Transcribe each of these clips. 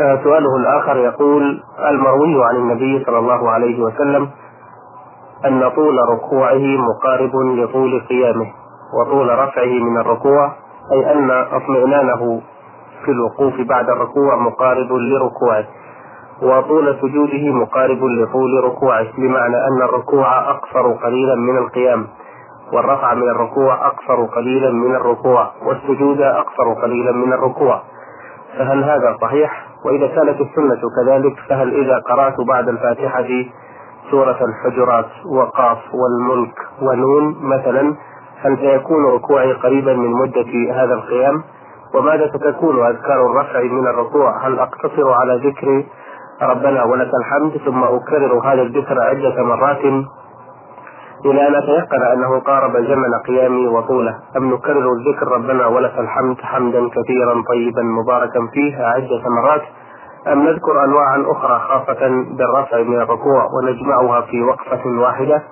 آه، سؤاله الآخر يقول المروي عن النبي صلى الله عليه وسلم أن طول ركوعه مقارب لطول قيامه وطول رفعه من الركوع أي أن اطمئنانه في الوقوف بعد الركوع مقارب لركوعه وطول سجوده مقارب لطول ركوعه بمعنى أن الركوع أقصر قليلا من القيام والرفع من الركوع أقصر قليلا من الركوع والسجود أقصر قليلا من الركوع. فهل هذا صحيح؟ وإذا كانت السنة كذلك فهل إذا قرأت بعد الفاتحة سورة الحجرات وقاف والملك ونون مثلا هل سيكون ركوعي قريبا من مدة هذا القيام؟ وماذا ستكون أذكار الرفع من الركوع؟ هل أقتصر على ذكر ربنا ولك الحمد ثم أكرر هذا الذكر عدة مرات إلى أن أتيقن أنه قارب زمن قيامي وطوله. أم نكرر الذكر ربنا ولك الحمد حمدا كثيرا طيبا مباركا فيه عدة مرات أم نذكر أنواعا أخرى خاصة بالرفع من الركوع ونجمعها في وقفة واحدة.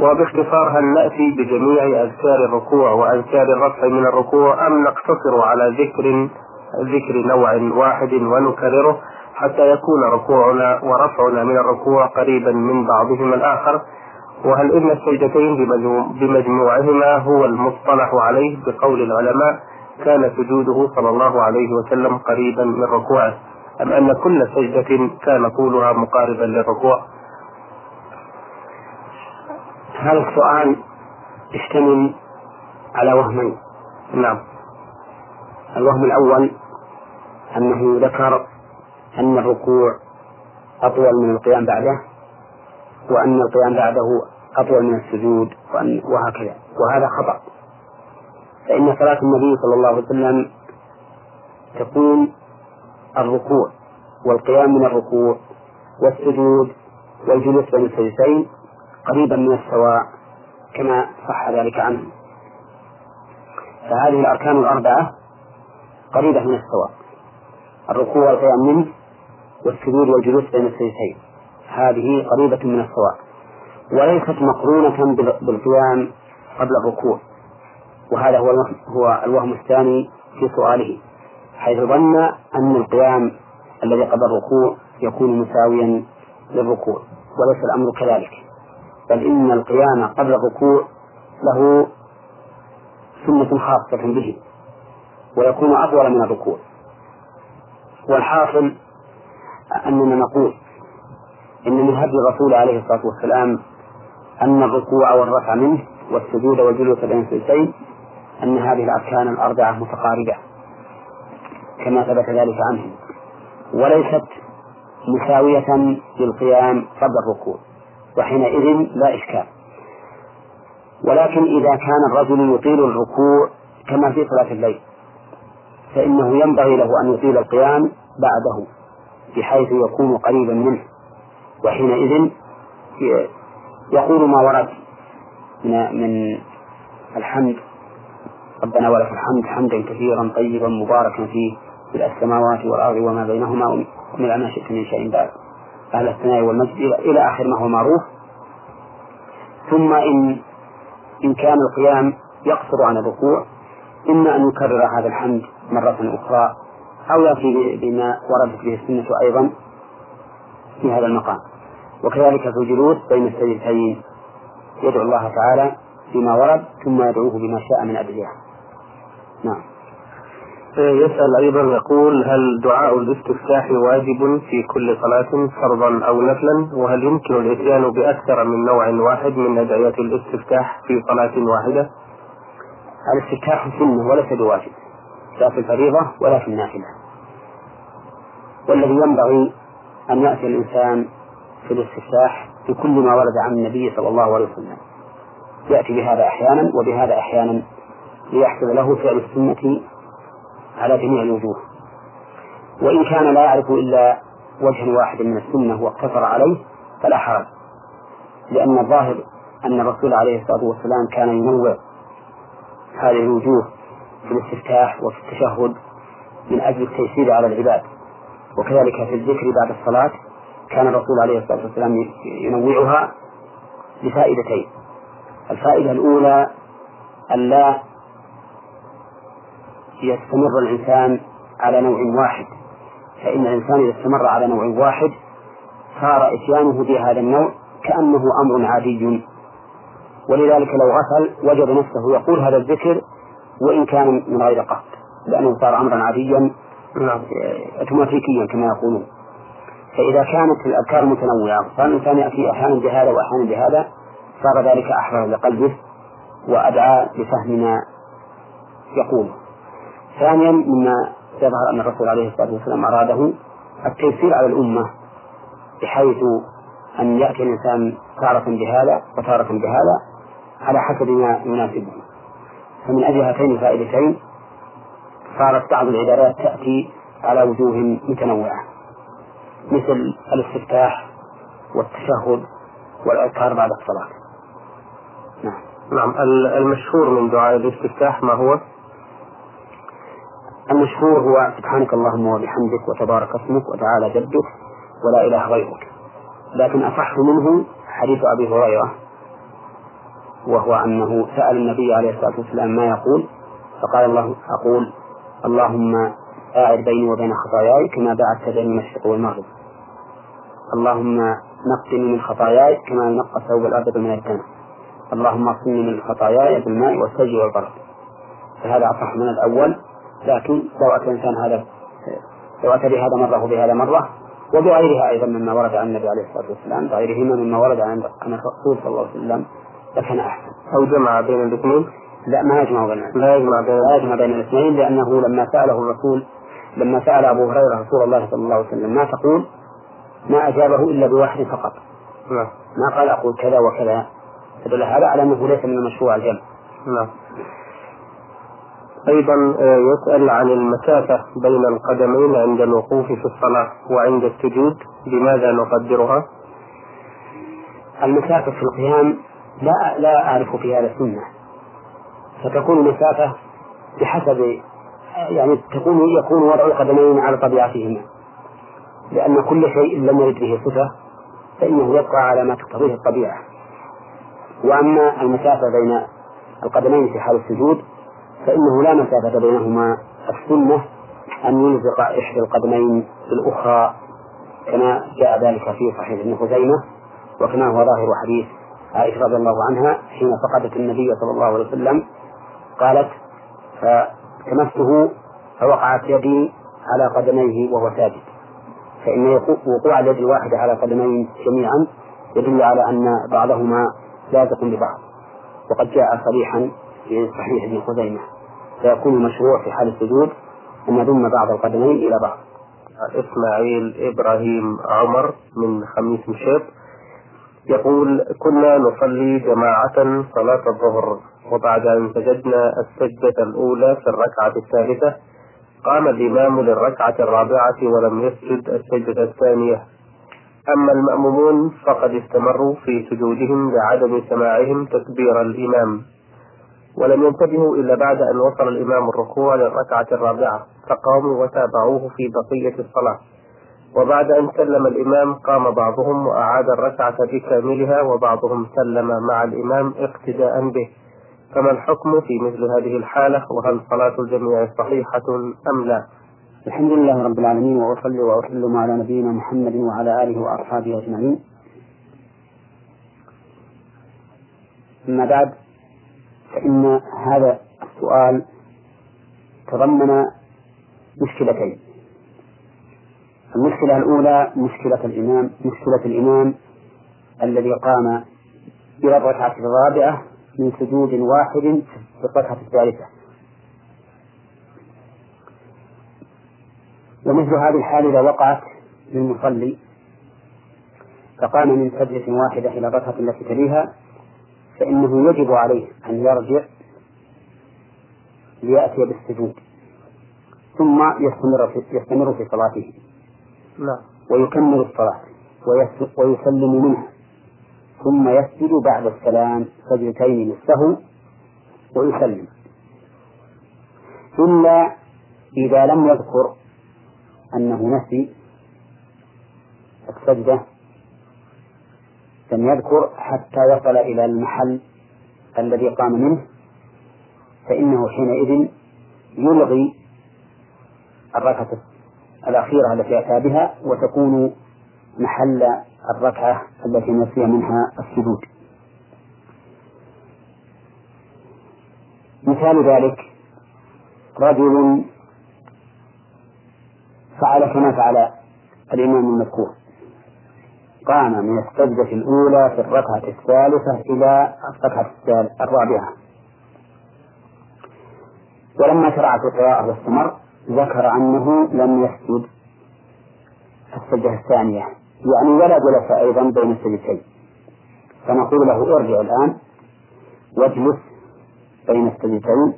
وباختصار هل نأتي بجميع أذكار الركوع وأذكار الرفع من الركوع أم نقتصر على ذكر ذكر نوع واحد ونكرره حتى يكون ركوعنا ورفعنا من الركوع قريبا من بعضهما الآخر؟ وهل إن السجدتين بمجموعهما هو المصطلح عليه؟ بقول العلماء كان سجوده صلى الله عليه وسلم قريبا من ركوعه. أم أن كل سجدة كان طولها مقاربا للركوع؟ هذا السؤال يشتمل على وهمين نعم. الوهم الأول أنه ذكر أن الركوع أطول من القيام بعده. وأن القيام بعده أطول من السجود وأن وهكذا. وهذا خطأ. فإن صلاة النبي صلى الله عليه وسلم تكون الركوع والقيام من الركوع والسجود والجلوس بين السجدتين قريبا من السواء كما صح ذلك عنه. فهذه الأركان الأربعة قريبة من السواء. الركوع والقيام منه والسجود والجلوس بين السجدتين. هذه قريبة من السواء وليست مقرونة بالقيام قبل الركوع. وهذا هو الوهم, هو الوهم الثاني في سؤاله. حيث ظن أن القيام الذي قبل الركوع يكون مساويا للركوع وليس الأمر كذلك. بل إن القيام قبل الركوع له سنة خاصة به ويكون أطول من الركوع. والحاصل أننا نقول إن من هدي الرسول عليه الصلاة والسلام أن الركوع والرفع منه والسجود والجلوس بين السجدتين أن هذه الأركان الأربعة متقاربة كما ثبت ذلك عنه. وليست مساوية للقيام قبل الركوع وحينئذ لا إشكال. ولكن إذا كان الرجل يطيل الركوع كما في صلاة الليل فإنه ينبغي له أن يطيل القيام بعده بحيث يكون قريبا منه. وحينئذ يقول ما ورد من من الحمد. ربنا ولك الحمد حمدا كثيرا طيبا مباركا فيه في السماوات والأرض وما بينهما ومن ما شئت من شيء بعد. أهل الثناء والمجد إلى آخر ما هو معروف. ثم إن إن كان القيام يقصر عن الركوع إما أن يكرر هذا الحمد مرة أخرى أو يأتي بما وردت به السنة أيضا. في هذا المقام. وكذلك في الجلوس بين السجدتين يدعو الله تعالى فيما ورد ثم يدعوه بما شاء من أدعية نعم. يسأل أيضا يقول هل دعاء الاستفتاح واجب في كل صلاة فرضا أو نفلا؟ وهل يمكن الإتيان بأكثر من نوع واحد من أدعية الاستفتاح في صلاة واحدة؟ الاستفتاح سنة وليس بواجب لا في الفريضة ولا في النافلة. والذي ينبغي أن يأتي الإنسان في الاستفتاح بكل ما ورد عن النبي صلى الله عليه وسلم. يأتي بهذا أحيانا وبهذا أحيانا ليحصل له فعل السنة على جميع الوجوه. وإن كان لا يعرف إلا وجها واحدا من السنة واقتصر عليه فلا حرج. لأن الظاهر أن الرسول عليه الصلاة والسلام كان ينوع هذه الوجوه في الاستفتاح وفي التشهد من أجل التيسير على العباد. وكذلك في الذكر بعد الصلاة كان الرسول عليه الصلاة والسلام ينوعها لفائدتين الفائدة الأولى أن لا يستمر الإنسان على نوع واحد. فإن الإنسان إذا استمر على نوع واحد صار إتيانه بهذا النوع كأنه أمر عادي. ولذلك لو غسل وجد نفسه يقول هذا الذكر وإن كان من غير قصد لأنه صار أمرا عاديا نعم. اوتوماتيكيا كما يقولون. فإذا كانت الأذكار متنوعة صار الإنسان يأتي أحيانا بهذا وأحيانا بهذا صار ذلك أحرر لقلبه وأدعى لفهم ما يقول. ثانيا مما يظهر أن الرسول عليه الصلاة والسلام أراده التيسير على الأمة بحيث أن يأتي الإنسان تارة بهذا وتارة بهذا على حسب ما يناسبه. فمن أجل هاتين الفائدتين صارت بعض العبادات تأتي على وجوه متنوعة مثل الاستفتاح والتشهد والأذكار بعد الصلاة. نعم. نعم المشهور من دعاء الاستفتاح ما هو؟ المشهور هو سبحانك اللهم وبحمدك وتبارك اسمك وتعالى جدك ولا إله غيرك. لكن أصح منه حديث أبي هريرة وهو أنه سأل النبي عليه الصلاة والسلام ما يقول؟ فقال الله أقول اللهم أعد بيني وبين خطاياي كما باعدت بين المشرق والمغرب. اللهم نقني من خطاياي كما ينقى الثوب الأبيض من الدم اللهم اغسلني من خطاياي بالماء والثلج والبرد. فهذا أصح من الأول لكن لو أتى الإنسان هذا لو أتى بهذا مرة وبهذا مرة وبغيرها أيضا مما ورد عن النبي عليه الصلاة والسلام بغيرهما مما ورد عن الرسول صلى الله عليه وسلم لكان أحسن. أو جمع بين الاثنين لا ما يجمع بين لا يجمع بين لا يجمع بين الاثنين لأنه لما سأله الرسول لما سأل أبو هريرة رسول الله صلى الله عليه وسلم ما تقول؟ ما أجابه إلا بواحد فقط. ما قال أقول كذا وكذا. فدل هذا على أنه ليس من المشروع الجمع. نعم أيضا آه، يسأل عن المسافة بين القدمين عند الوقوف في الصلاة وعند السجود بماذا نقدرها؟ المسافة في القيام لا لا أعرف في هذا السنة. فتكون المسافة بحسب يعني تكون يكون وضع القدمين على طبيعتهما. لأن كل شيء لم يرد به صفة فإنه يبقى على ما تقتضيه الطبيعة. وأما المسافة بين القدمين في حال السجود فإنه لا مسافة بينهما. السنة أن يلزق إحدى القدمين بالأخرى كما جاء ذلك في صحيح ابن خزيمة وكما هو ظاهر حديث عائشة رضي الله عنها حين فقدت النبي صلى الله عليه وسلم قالت فتمسه فوقعت يدي على قدميه وهو ساجد. فإن وقوع اليد الواحدة على قدمين جميعا يدل على أن بعضهما لازق ببعض. وقد جاء صريحا في صحيح ابن خزيمة فيكون المشروع في حال السجود أن يضم بعض القدمين إلى بعض. إسماعيل إبراهيم عمر من خميس مشيط يقول كنا نصلي جماعة صلاة الظهر. وبعد أن سجدنا السجدة الأولى في الركعة الثالثة قام الإمام للركعة الرابعة ولم يسجد السجدة الثانية. أما المأمومون فقد استمروا في سجودهم لعدم سماعهم تكبير الإمام. ولم ينتبهوا إلا بعد أن وصل الإمام الركوع للركعة الرابعة فقاموا وتابعوه في بقية الصلاة. وبعد أن سلم الإمام قام بعضهم وأعاد الركعة بكاملها وبعضهم سلم مع الإمام اقتداء به. فما الحكم في مثل هذه الحالة؟ وهل صلاة الجميع صحيحة أم لا؟ الحمد لله رب العالمين وأصلي وأسلم على نبينا محمد وعلى آله وأصحابه أجمعين. أما بعد فإن هذا السؤال تضمن مشكلتين. المشكلة الأولى مشكلة الإمام مشكلة الإمام الذي قام إلى الركعة الرابعة من سجود واحد في الركعة الثالثة. ومثل هذه الحال إذا وقعت للمصلي فقام من سجدة واحدة إلى الركعة التي تليها فإنه يجب عليه أن يرجع ليأتي بالسجود ثم يستمر في يستمر في صلاته. لا. ويكمل الصلاة ويسلم منها. ثم يسجد بعد السلام سجدتين للسهو ويسلم. إلا إذا لم يذكر أنه نسي السجدة لم يذكر حتى وصل إلى المحل الذي قام منه فإنه حينئذ يلغي الركعة الأخيرة التي أتى بها وتكون محل الركعة التي نسي منها السجود. مثال ذلك رجل فعل كما فعل الإمام المذكور. قام من السجدة الأولى في الركعة الثالثة إلى الركعة الرابعة. ولما شرع في القراءة واستمر ذكر أنه لم يسجد السجدة الثانية. يعني ولا جلس أيضا بين السجدتين فنقول له ارجع الآن واجلس بين السجدتين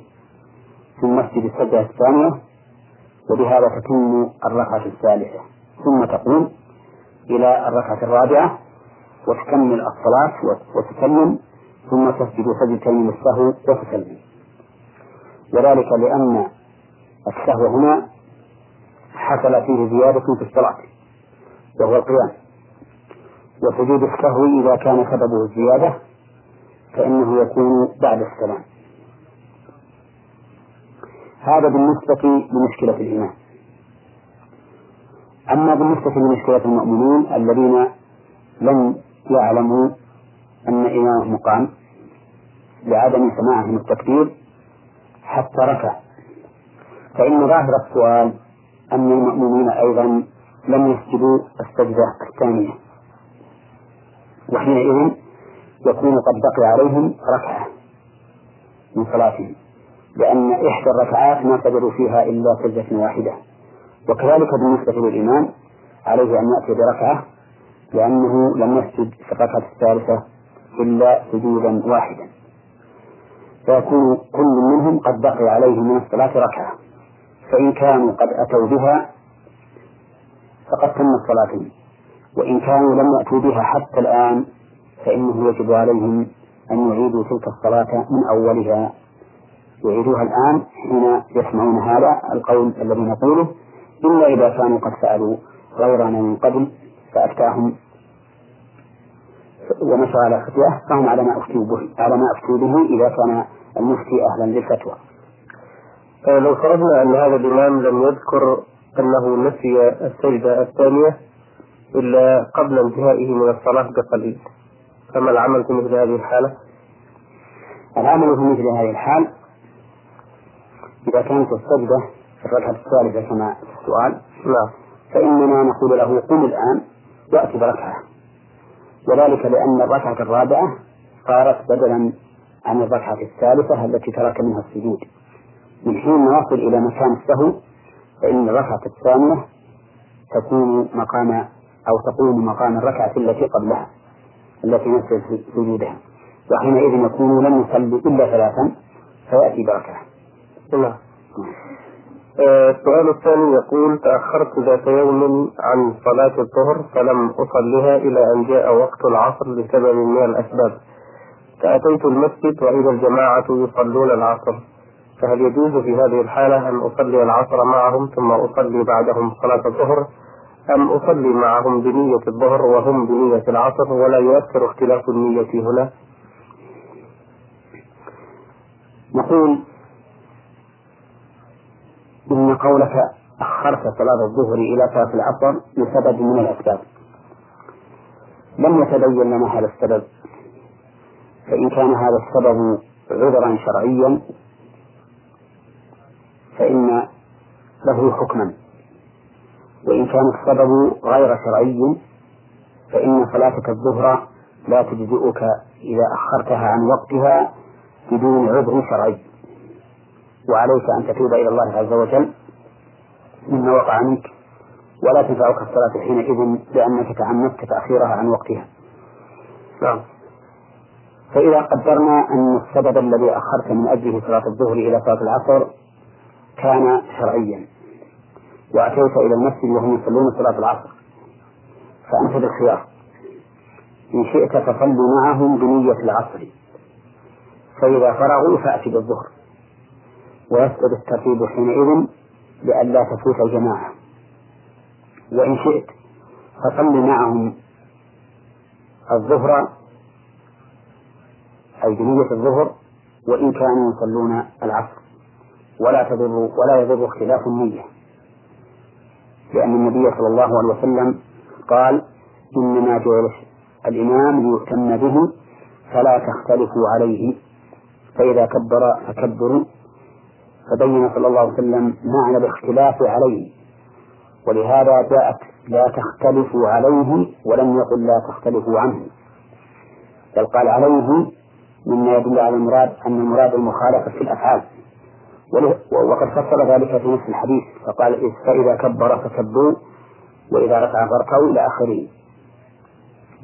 ثم اسجد السجدة الثانية وبهذا تتم الركعة الثالثة. ثم تقوم إلى الركعة الرابعة وتكمل الصلاة وتسلم ثم تسجد سجدتين للسهو وتسلم. وذلك لأن السهو هنا حصل فيه زيادة في الصلاة. وهو القيام. وسجود السهو إذا كان سببه الزيادة فإنه يكون بعد السلام. هذا بالنسبة لمشكلة الإيمان. أما بالنسبة لمشكلة المؤمنين الذين لم يعلموا أن إمامهم قام لعدم سماعهم التكبير حتى ركع. فإن ظاهر السؤال أن المؤمنين أيضا لم يسجدوا السجدة الثانية. وحينئذ يكون قد بقي عليهم ركعة من صلاتهم لأن إحدى الركعات ما سجدوا فيها إلا سجدة واحدة. وكذلك بالنسبة للإمام عليه أن يأتي بركعة لأنه لم يسجد في الركعة الثالثة إلا سجودا واحدا. فيكون كل منهم قد بقي عليه من الصلاة ركعة. فإن كانوا قد أتوا بها فقد تمت صلاتهم وإن كانوا لم يأتوا بها حتى الآن فإنه يجب عليهم أن يعيدوا تلك الصلاة من أولها. يعيدوها الآن حين يسمعون هذا القول الذي نقوله. إلا إذا كانوا قد سألوا غيرنا من قبل فأفتاهم ومشى على فتواه فهم على ما أفتوا به على ما أفتوا به إذا كان المفتي أهلا للفتوى. لو فرضنا أن هذا الإمام لم يذكر أنه نسي السجدة الثانية إلا قبل انتهائه من الصلاة بقليل. فما العمل في مثل هذه الحالة؟ العمل في مثل هذه الحال إذا كانت السجدة في الركعة الثالثة كما في السؤال نعم. فإننا نقول له قم الآن وأت بركعة. وذلك لأن الركعة الرابعة صارت بدلا عن الركعة الثالثة التي ترك منها السجود. من حين نصل إلى مكان السهو فإن الركعة الثانية تكون مقام أو تقوم مقام الركعة التي قبلها التي نسي سجودها وحينئذ يكون لم يصلي إلا ثلاثا فيأتي بركعة. نعم. السؤال الثاني يقول تأخرت ذات يوم عن صلاة الظهر فلم أصلها إلى أن جاء وقت العصر لسبب من الأسباب. فأتيت المسجد وإذا الجماعة يصلون العصر. فهل يجوز في هذه الحالة أن أصلي العصر معهم ثم أصلي بعدهم صلاة الظهر؟ أم أصلي معهم بنية الظهر وهم بنية العصر ولا يؤثر اختلاف النية هنا؟ نقول إن قولك أخرت صلاة الظهر إلى صلاة العصر لسبب من الأسباب. لم يتبين لنا هذا السبب. فإن كان هذا السبب عذرا شرعيا فإن له حكما. وإن كان السبب غير شرعي فإن صلاتك الظهر لا تجزئك إذا أخرتها عن وقتها بدون عذر شرعي. وعليك أن تتوب إلى الله عز وجل مما وقع منك ولا تنفعك الصلاة حينئذ لأنك تعمدت تأخيرها عن وقتها. نعم. فإذا قدرنا أن السبب الذي أخرت من أجله صلاة الظهر إلى صلاة العصر كان شرعيا. وأتيت إلى المسجد وهم يصلون صلاة العصر. فأنت بالخيار إن شئت فصل معهم بنية العصر. فإذا فرغوا فأتي بالظهر. ويسقط الترتيب حينئذ لئلا تفوت الجماعة. وإن شئت فصل معهم الظهر أي بنية الظهر وإن كانوا يصلون العصر. ولا تضر ولا يضر اختلاف النية. لأن النبي صلى الله عليه وسلم قال إنما جعل الإمام ليؤتم به فلا تختلفوا عليه. فإذا كبر فكبروا فبين صلى الله عليه وسلم معنى الاختلاف عليه. ولهذا جاءت لا تختلفوا عليه ولم يقل لا تختلفوا عنه. بل قال عليه مما يدل على المراد أن المراد المخالفة في الأفعال. وقد فصل ذلك في نفس الحديث فقال فإذا كبر فكبروا وإذا رفع فاركعوا إلى آخره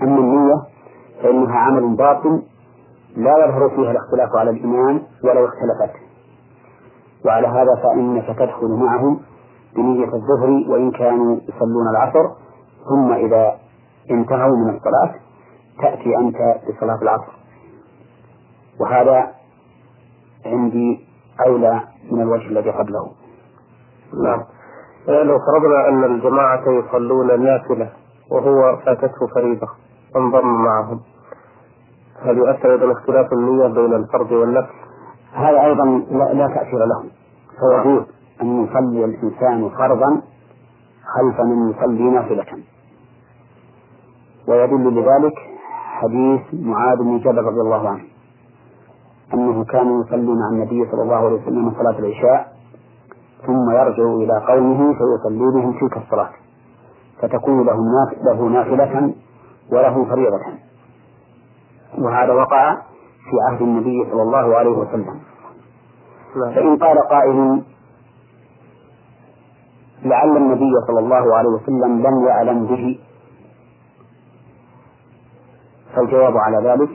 أما النية فإنها عمل باطن لا يظهر فيها الاختلاف على الإمام ولو اختلفت. وعلى هذا فإنك تدخل معهم بنية الظهر وإن كانوا يصلون العصر ثم إذا انتهوا من الصلاة تأتي أنت بصلاة العصر. وهذا عندي أولى من الوجه الذي قبله. نعم. لو فرضنا أن الجماعة يصلون نافلة وهو فاتته فريضة انضم معهم. هل يؤثر أيضا اختلاف النية بين الفرض والنفل؟ هذا أيضا لا, لا تأثير له. فيجوز أن يصلي الإنسان فرضا خلف من يصلي نافلة. ويدل لذلك حديث معاذ بن جبل رضي الله عنه. أنه كان يصلي مع النبي صلى الله عليه وسلم صلاة العشاء ثم يرجع إلى قومه فيصلي بهم تلك الصلاة. فتكون له له نافلة وله فريضة. وهذا وقع في عهد النبي صلى الله عليه وسلم. فإن قال قائل لعل النبي صلى الله عليه وسلم لم يعلم به فالجواب على ذلك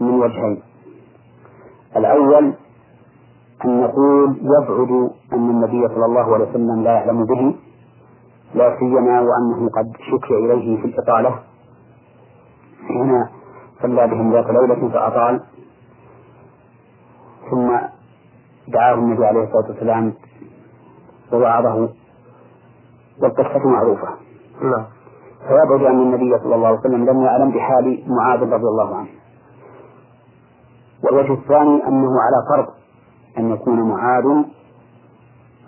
من وجهين. الأول أن نقول يبعد أن النبي صلى الله عليه وسلم لا يعلم به لا سيما وأنه قد شكي إليه في الإطالة. هنا صلى بهم ذات ليلة فأطال ثم دعاه النبي عليه الصلاة والسلام ووعظه والقصة معروفة. نعم. فيبعد أن النبي صلى الله عليه وسلم لم يعلم بحال معاذ رضي الله عنه. والوجه الثاني أنه على فرض أن يكون معاذ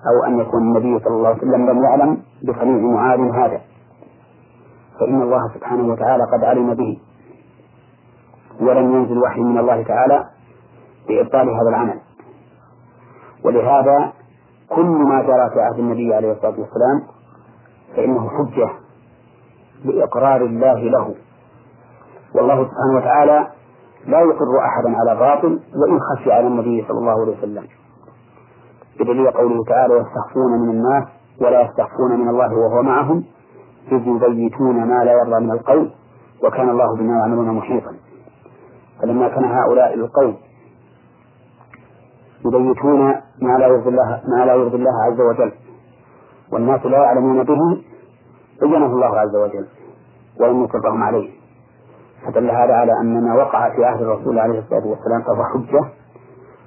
أو أن يكون النبي صلى الله عليه وسلم لم يعلم بصنيع معاذ هذا. فإن الله سبحانه وتعالى قد علم به ولم ينزل وحي من الله تعالى بإبطال هذا العمل. ولهذا كل ما جرى في عهد النبي عليه الصلاة والسلام فإنه حجة لإقرار الله له. والله سبحانه وتعالى لا يقر أحدا على باطل وإن خشي على النبي صلى الله عليه وسلم. بدليل قوله تعالى يستخفون من الناس ولا يستخفون من الله وهو معهم إذ يبيتون ما لا يرضى من القول وكان الله بما يعملون محيطا. فلما كان هؤلاء القوم يبيتون ما لا يرضي الله ما لا يرضي الله عز وجل والناس لا يعلمون به بينه الله عز وجل ولم يكرهم عليه. فدل هذا على أن ما وقع في عهد الرسول عليه الصلاة والسلام فهو حجة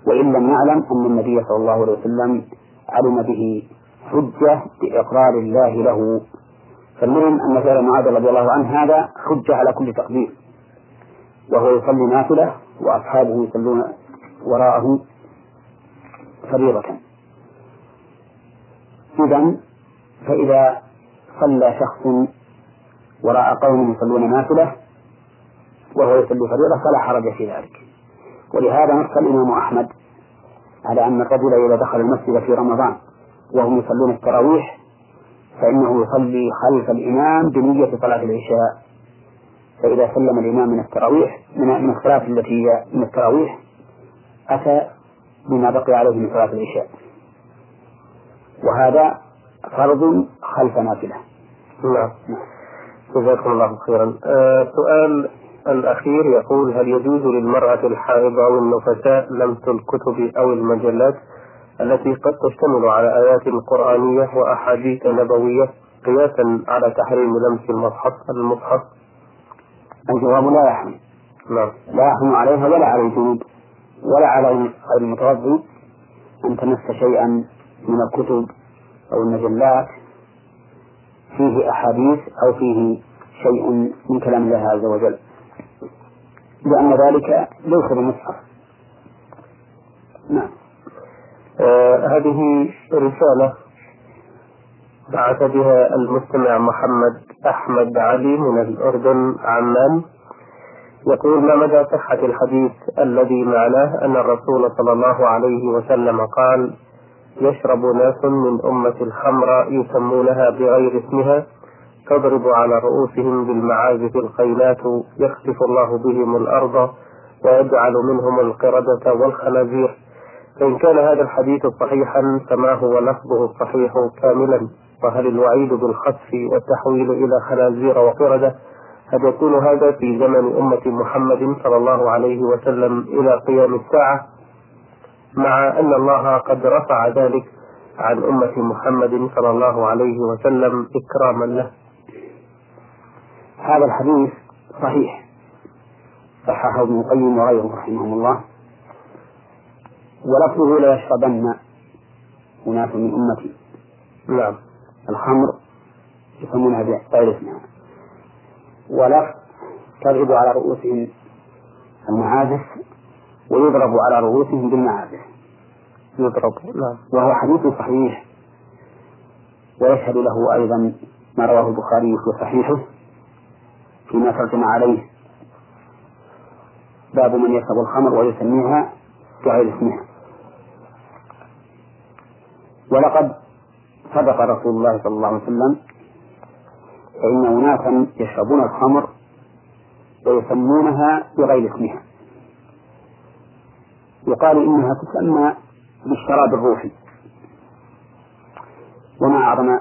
وإن لم يعلم أن النبي صلى الله عليه وسلم علم به حجة بإقرار الله له. فالمهم أن فعل معاذ رضي الله عنه هذا حجة على كل تقدير وهو يصلي نافلة وأصحابه يصلون وراءه فريضة. إذا فإذا صلى شخص وراء قوم يصلون نافلة وهو يصلي فريضة فلا حرج في ذلك. ولهذا نص الإمام أحمد على أن الرجل إذا دخل المسجد في رمضان وهم يصلون التراويح فإنه يصلي خلف الإمام بنية صلاة العشاء. فإذا سلم الإمام من التراويح من من الصلاة التي هي من التراويح أتى بما بقي عليه من صلاة العشاء. وهذا فرض خلف نافلة. نعم. جزاكم الله خيرا. آه سؤال الأخير يقول هل يجوز للمرأة الحائض أو النفساء لمس الكتب أو المجلات التي قد تشتمل على آيات قرآنية وأحاديث نبوية قياسا على تحريم لمس المصحف المصحف؟ الجواب لا يحرم نعم. لا يحرم عليها ولا على الجنوب ولا على غير المتوضي أن تمس شيئا من الكتب أو المجلات فيه أحاديث أو فيه شيء من كلام الله عز وجل. لأن ذلك ليس بمصحف. نعم. آه هذه رسالة بعث بها المستمع محمد أحمد علي من الأردن عمان. يقول ما مدى صحة الحديث الذي معناه أن الرسول صلى الله عليه وسلم قال يشرب ناس من أمة الخمر يسمونها بغير اسمها تضرب على رؤوسهم بالمعازف القينات يخسف الله بهم الأرض ويجعل منهم القردة والخنازير. فإن كان هذا الحديث صحيحا فما هو لفظه الصحيح كاملا؟ وهل الوعيد بالخسف والتحويل إلى خنازير وقردة هل يكون هذا في زمن أمة محمد صلى الله عليه وسلم إلى قيام الساعة؟ مع أن الله قد رفع ذلك عن أمة محمد صلى الله عليه وسلم إكراما له. هذا الحديث صحيح. صححه ابن القيم وغيره رحمهم الله. ولفظه لا يشربن أناس من أمتي. نعم. الخمر يسمونها بغير اسمها ولفظ تضرب على رؤوسهم المعازف ويضرب على رؤوسهم بالمعازف. يضرب نعم. وهو حديث صحيح. ويشهد له أيضا ما رواه البخاري في صحيحه. فيما ترجم عليه. باب من يشرب الخمر ويسميها بغير اسمها ولقد صدق رسول الله صلى الله عليه وسلم فإن أناسا يشربون الخمر ويسمونها بغير اسمها. يقال إنها تسمى بالشراب الروحي. وما أعظم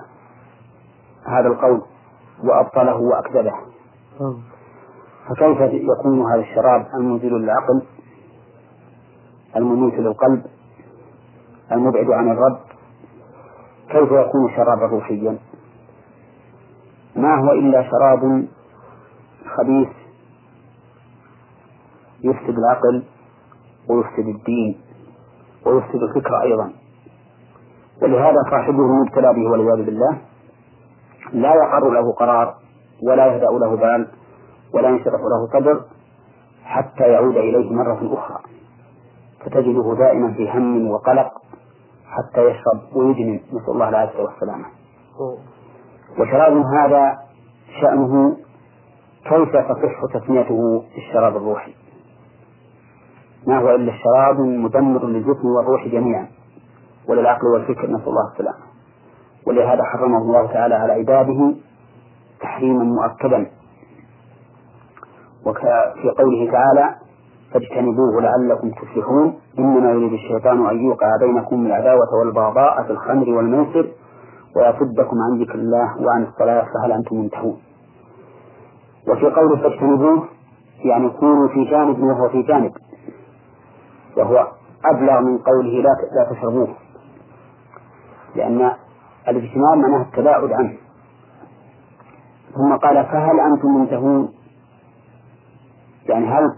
هذا القول وأبطله وأكذبه. فكيف يكون هذا الشراب المنزل للعقل المميت للقلب المبعد عن الرب؟ كيف يكون شرابا روحيا ما هو إلا شراب خبيث يفسد العقل ويفسد الدين ويفسد الفكر أيضا؟ ولهذا صاحبه المبتلى به والعياذ بالله لا يقر له قرار ولا يهدأ له بال ولا ينشرح له صدر حتى يعود إليه مرة أخرى. فتجده دائما في هم وقلق حتى يشرب ويجنن نسأل الله العافية والسلامة. وشراب هذا شأنه كيف تصح تسميته الشراب الروحي؟ ما هو إلا الشراب مدمر للجسم والروح جميعا. وللعقل والفكر. نسأل الله السلامة. ولهذا حرمه الله تعالى على عباده تحريما مؤكدا. وفي قوله تعالى فاجتنبوه لعلكم تفلحون. إنما يريد الشيطان أن يوقع بينكم العداوة والبغضاء في الخمر والميسر ويصدكم عن ذكر الله وعن الصلاة فهل أنتم منتهون. وفي قوله فاجتنبوه يعني كونوا في جانب وهو في جانب. وهو أبلغ من قوله لا لا تشربوه. لأن الاجتناب معناه التباعد عنه. ثم قال فهل أنتم منتهون؟ يعني هل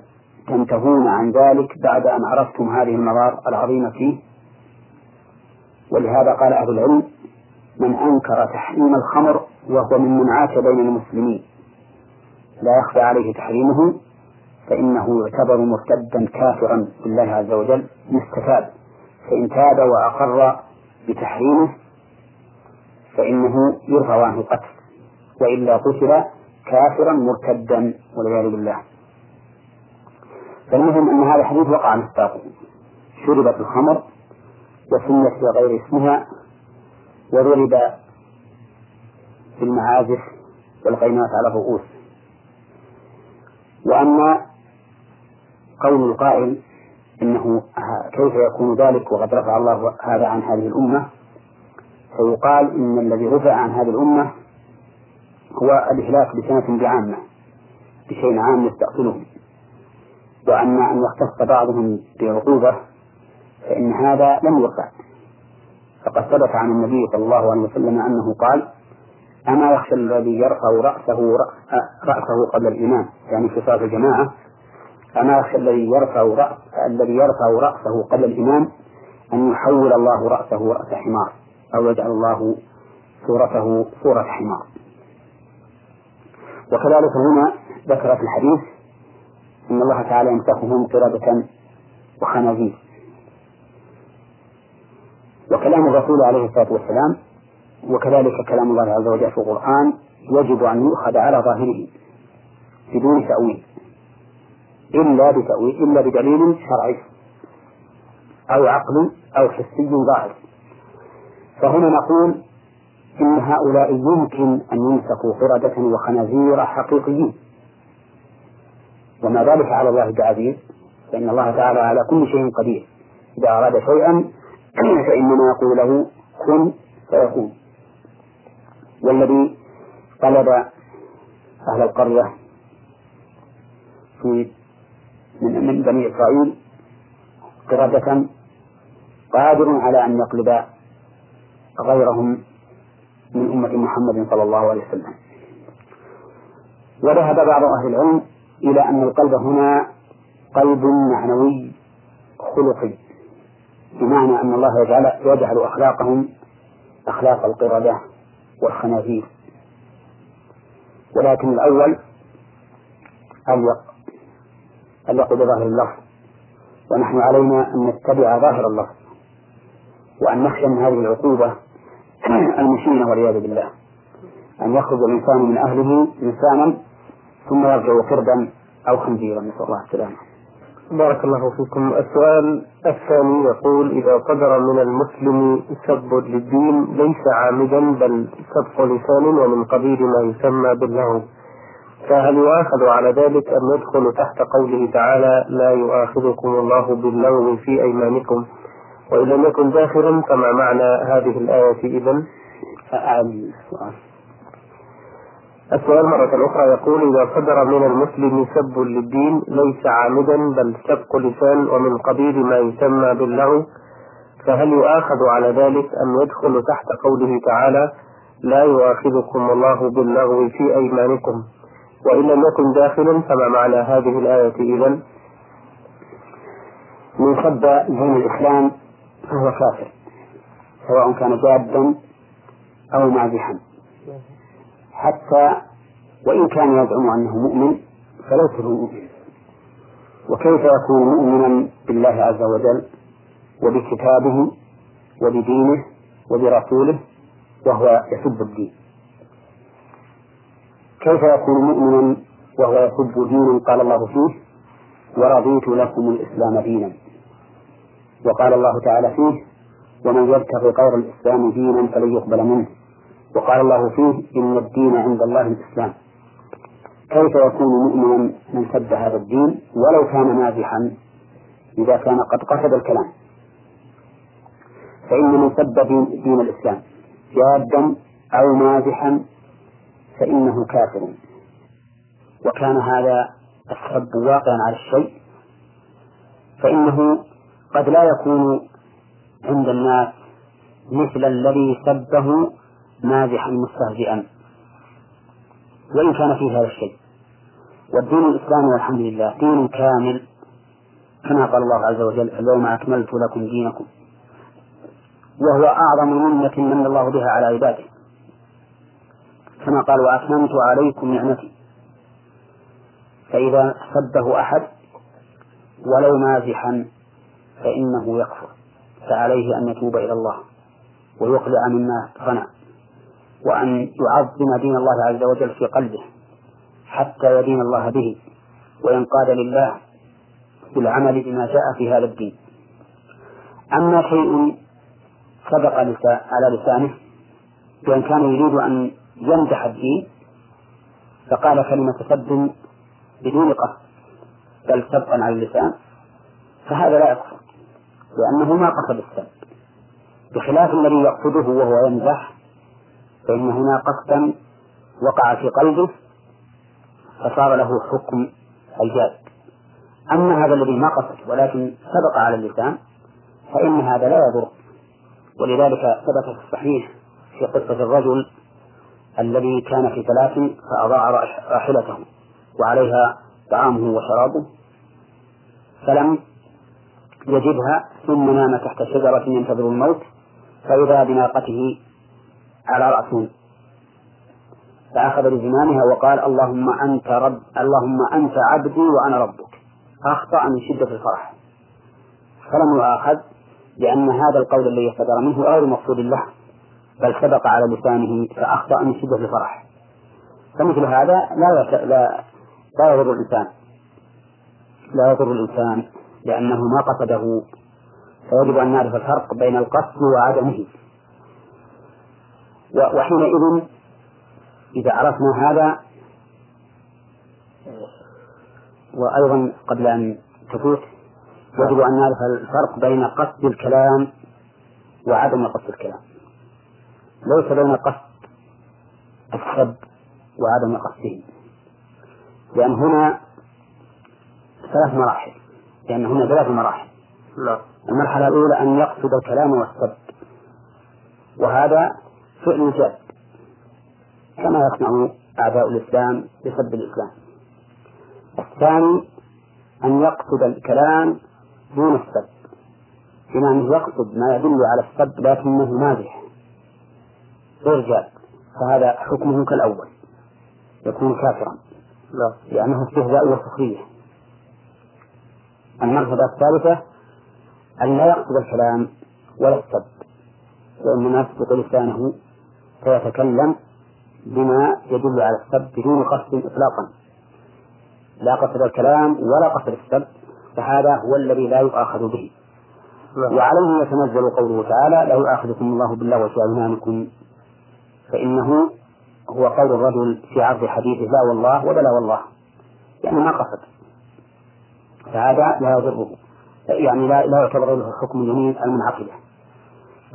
تنتهون عن ذلك بعد أن عرفتم هذه المضار العظيمة فيه؟ ولهذا قال أهل العلم من أنكر تحريم الخمر وهو ممن عاش بين المسلمين لا يخفى عليه تحريمه فإنه يعتبر مرتدا كافرا بالله عز وجل مستتاب. فإن تاب وأقر بتحريمه فإنه يرفع عنه القتل وإلا قتل كافرا مرتدا والعياذ بالله. فالمهم أن هذا الحديث وقع مصداقه شربت الخمر وسمت بغير اسمها وضرب بالمعازف والقينات على الرؤوس. وأما قول القائل إنه كيف يكون ذلك وقد رفع الله هذا عن هذه الأمة؟ فيقال إن الذي رفع عن هذه الأمة هو الإهلاك بسنة بعامة بشيء عام يستأصلهم وأما أن يختص بعضهم بعقوبة فإن هذا لم يرفع فقد ثبت عن النبي صلى الله عليه وسلم أنه قال أما يخشى الذي يرفع رأسه رأسه قبل الإمام يعني في صلاة الجماعة. أما يخشى الذي يرفع رأس الذي يرفع رأسه قبل الإمام أن يحول الله رأسه رأس حمار أو يجعل الله صورته صورة حمار. وكذلك هنا ذكر في الحديث أن الله تعالى يمسخهم قردة وخنازير. وكلام الرسول عليه الصلاة والسلام وكذلك كلام الله عز وجل في القرآن يجب أن يؤخذ على ظاهره بدون تأويل إلا بتأويل إلا بدليل شرعي أو عقلي أو حسي ظاهر. فهنا نقول إن هؤلاء يمكن أن يمسكوا قردة وخنازير حقيقيين. وما ذلك على الله بعزيز فإن الله تعالى على كل شيء قدير. إذا أراد شيئا فإنما يقول له كن فيكون. والذي طلب أهل القرية في من, من بني إسرائيل قردة قادر على أن يقلب غيرهم من أمة محمد صلى الله عليه وسلم. وذهب بعض أهل العلم إلى أن القلب هنا قلب معنوي خلقي بمعنى أن الله يجعل, يجعل أخلاقهم أخلاق القردة والخنازير. ولكن الأول أليق أليق بظاهر اللفظ ونحن علينا أن نتبع ظاهر اللفظ وأن نخشى من هذه العقوبة المشينة والعياذ بالله. أن يخرج الإنسان من أهله إنسانا ثم يرجع فردا أو خنزيرا. نسأل الله السلامة. بارك الله فيكم. السؤال الثاني يقول إذا صدر من المسلم سب للدين ليس عامدا بل سبق لسان ومن قبيل ما يسمى باللغو فهل يؤاخذ على ذلك أم يدخل تحت قوله تعالى لا يؤاخذكم الله باللغو في أيمانكم؟ وإن لم يكن داخلا فما معنى هذه الآية إذا؟ فأعد السؤال السؤال مرة أخرى يقول إذا صدر من المسلم سب للدين ليس عامدا بل سبق لسان ومن قبيل ما يسمى باللغو فهل يؤاخذ على ذلك أم يدخل تحت قوله تعالى لا يؤاخذكم الله باللغو في أيمانكم وإن لم يكن داخلا فما معنى هذه الآية إذا؟ من سب دين الإسلام فهو كافر. سواء كان جادا أو مازحا حتى وإن كان يزعم أنه مؤمن فليس بمؤمن وكيف يكون مؤمنا بالله عز وجل وبكتابه وبدينه وبرسوله وهو يسب الدين؟ كيف يكون مؤمنا وهو يسب دين قال الله فيه ورضيت لكم الإسلام دينا وقال الله تعالى فيه ومن يبتغي غير الإسلام دينا فلن يقبل منه. وقال الله فيه إن الدين عند الله الإسلام. كيف يكون مؤمنا من سب هذا الدين ولو كان مازحا إذا كان قد قصد الكلام. فإن من سب دين, دين الإسلام جادا أو مازحا فإنه كافر. وكان هذا السب واقعا على الشيء فإنه قد لا يكون عند الناس مثل الذي سبه مازحا مستهزئا. وإن كان فيه هذا الشيء. والدين الإسلامي والحمد لله دين كامل. كما قال الله عز وجل اليوم أكملت لكم دينكم. وهو أعظم منة من الله بها على عباده. كما قال وأتممت عليكم نعمتي. فإذا سبه أحد ولو مازحا فإنه يكفر فعليه أن يتوب إلى الله ويقلع مما صنع وأن يعظم دين الله عز وجل في قلبه حتى يدين الله به وينقاد لله بالعمل بما جاء في هذا الدين. أما شيء سبق على لسانه بأن كان يريد أن يمدح الدين فقال كلمة سب بدون قصد بل سبقا على اللسان فهذا لا يكفر. لأنه ما قصد السب بخلاف الذي يقصده وهو يمزح فإن هنا قصدا وقع في قلبه فصار له حكم الجاد. أما هذا الذي ما قصد ولكن سبق على اللسان فإن هذا لا يضر. ولذلك ثبت في الصحيح في قصة الرجل الذي كان في ثلاث فأضاع راحلته وعليها طعامه وشرابه فلم يجدها ثم نام تحت شجرة ينتظر الموت فإذا بناقته على رأسه. فأخذ بزمامها وقال اللهم أنت رب اللهم أنت عبدي وأنا ربك. فأخطأ من شدة الفرح. فلم يؤاخذ لأن هذا القول الذي صدر منه غير مقصود له بل سبق على لسانه فأخطأ من شدة الفرح. فمثل هذا لا لا لا يضر الإنسان. لا يضر الإنسان. لأنه ما قصده. فيجب أن نعرف الفرق بين القصد وعدمه. وحينئذ إذا عرفنا هذا وأيضا قبل أن تفوت يجب أن نعرف الفرق بين قصد الكلام وعدم قصد الكلام. ليس بين قصد السب وعدم قصده. لأن هنا ثلاث مراحل. لأن هنا ثلاث مراحل. نعم المرحلة الأولى أن يقصد الكلام والسب. وهذا فعل جاد. كما يصنع أعداء الإسلام بسب الإسلام. الثاني أن يقصد الكلام دون السب. بمعنى يقصد ما يدل على السب لكنه مازح غير جاد. فهذا حكمه كالأول. يكون كافرا. نعم لأنه استهزاء وسخرية. المرتبة الثالثة أن لا يقصد الكلام ولا السب الناس يسبق لسانه فيتكلم بما يدل على السب بدون قصد إطلاقا. لا قصد الكلام ولا قصد السب فهذا هو الذي لا يؤاخذ به. وعليه يتنزل قوله تعالى لا يؤاخذكم الله باللغو في أيمانكم فإنه هو قول الرجل في عرض حديثه لا والله وبلا والله. يعني ما قصد. فهذا لا يضره. يعني لا, لا يعتبر له حكم اليمين المنعقدة.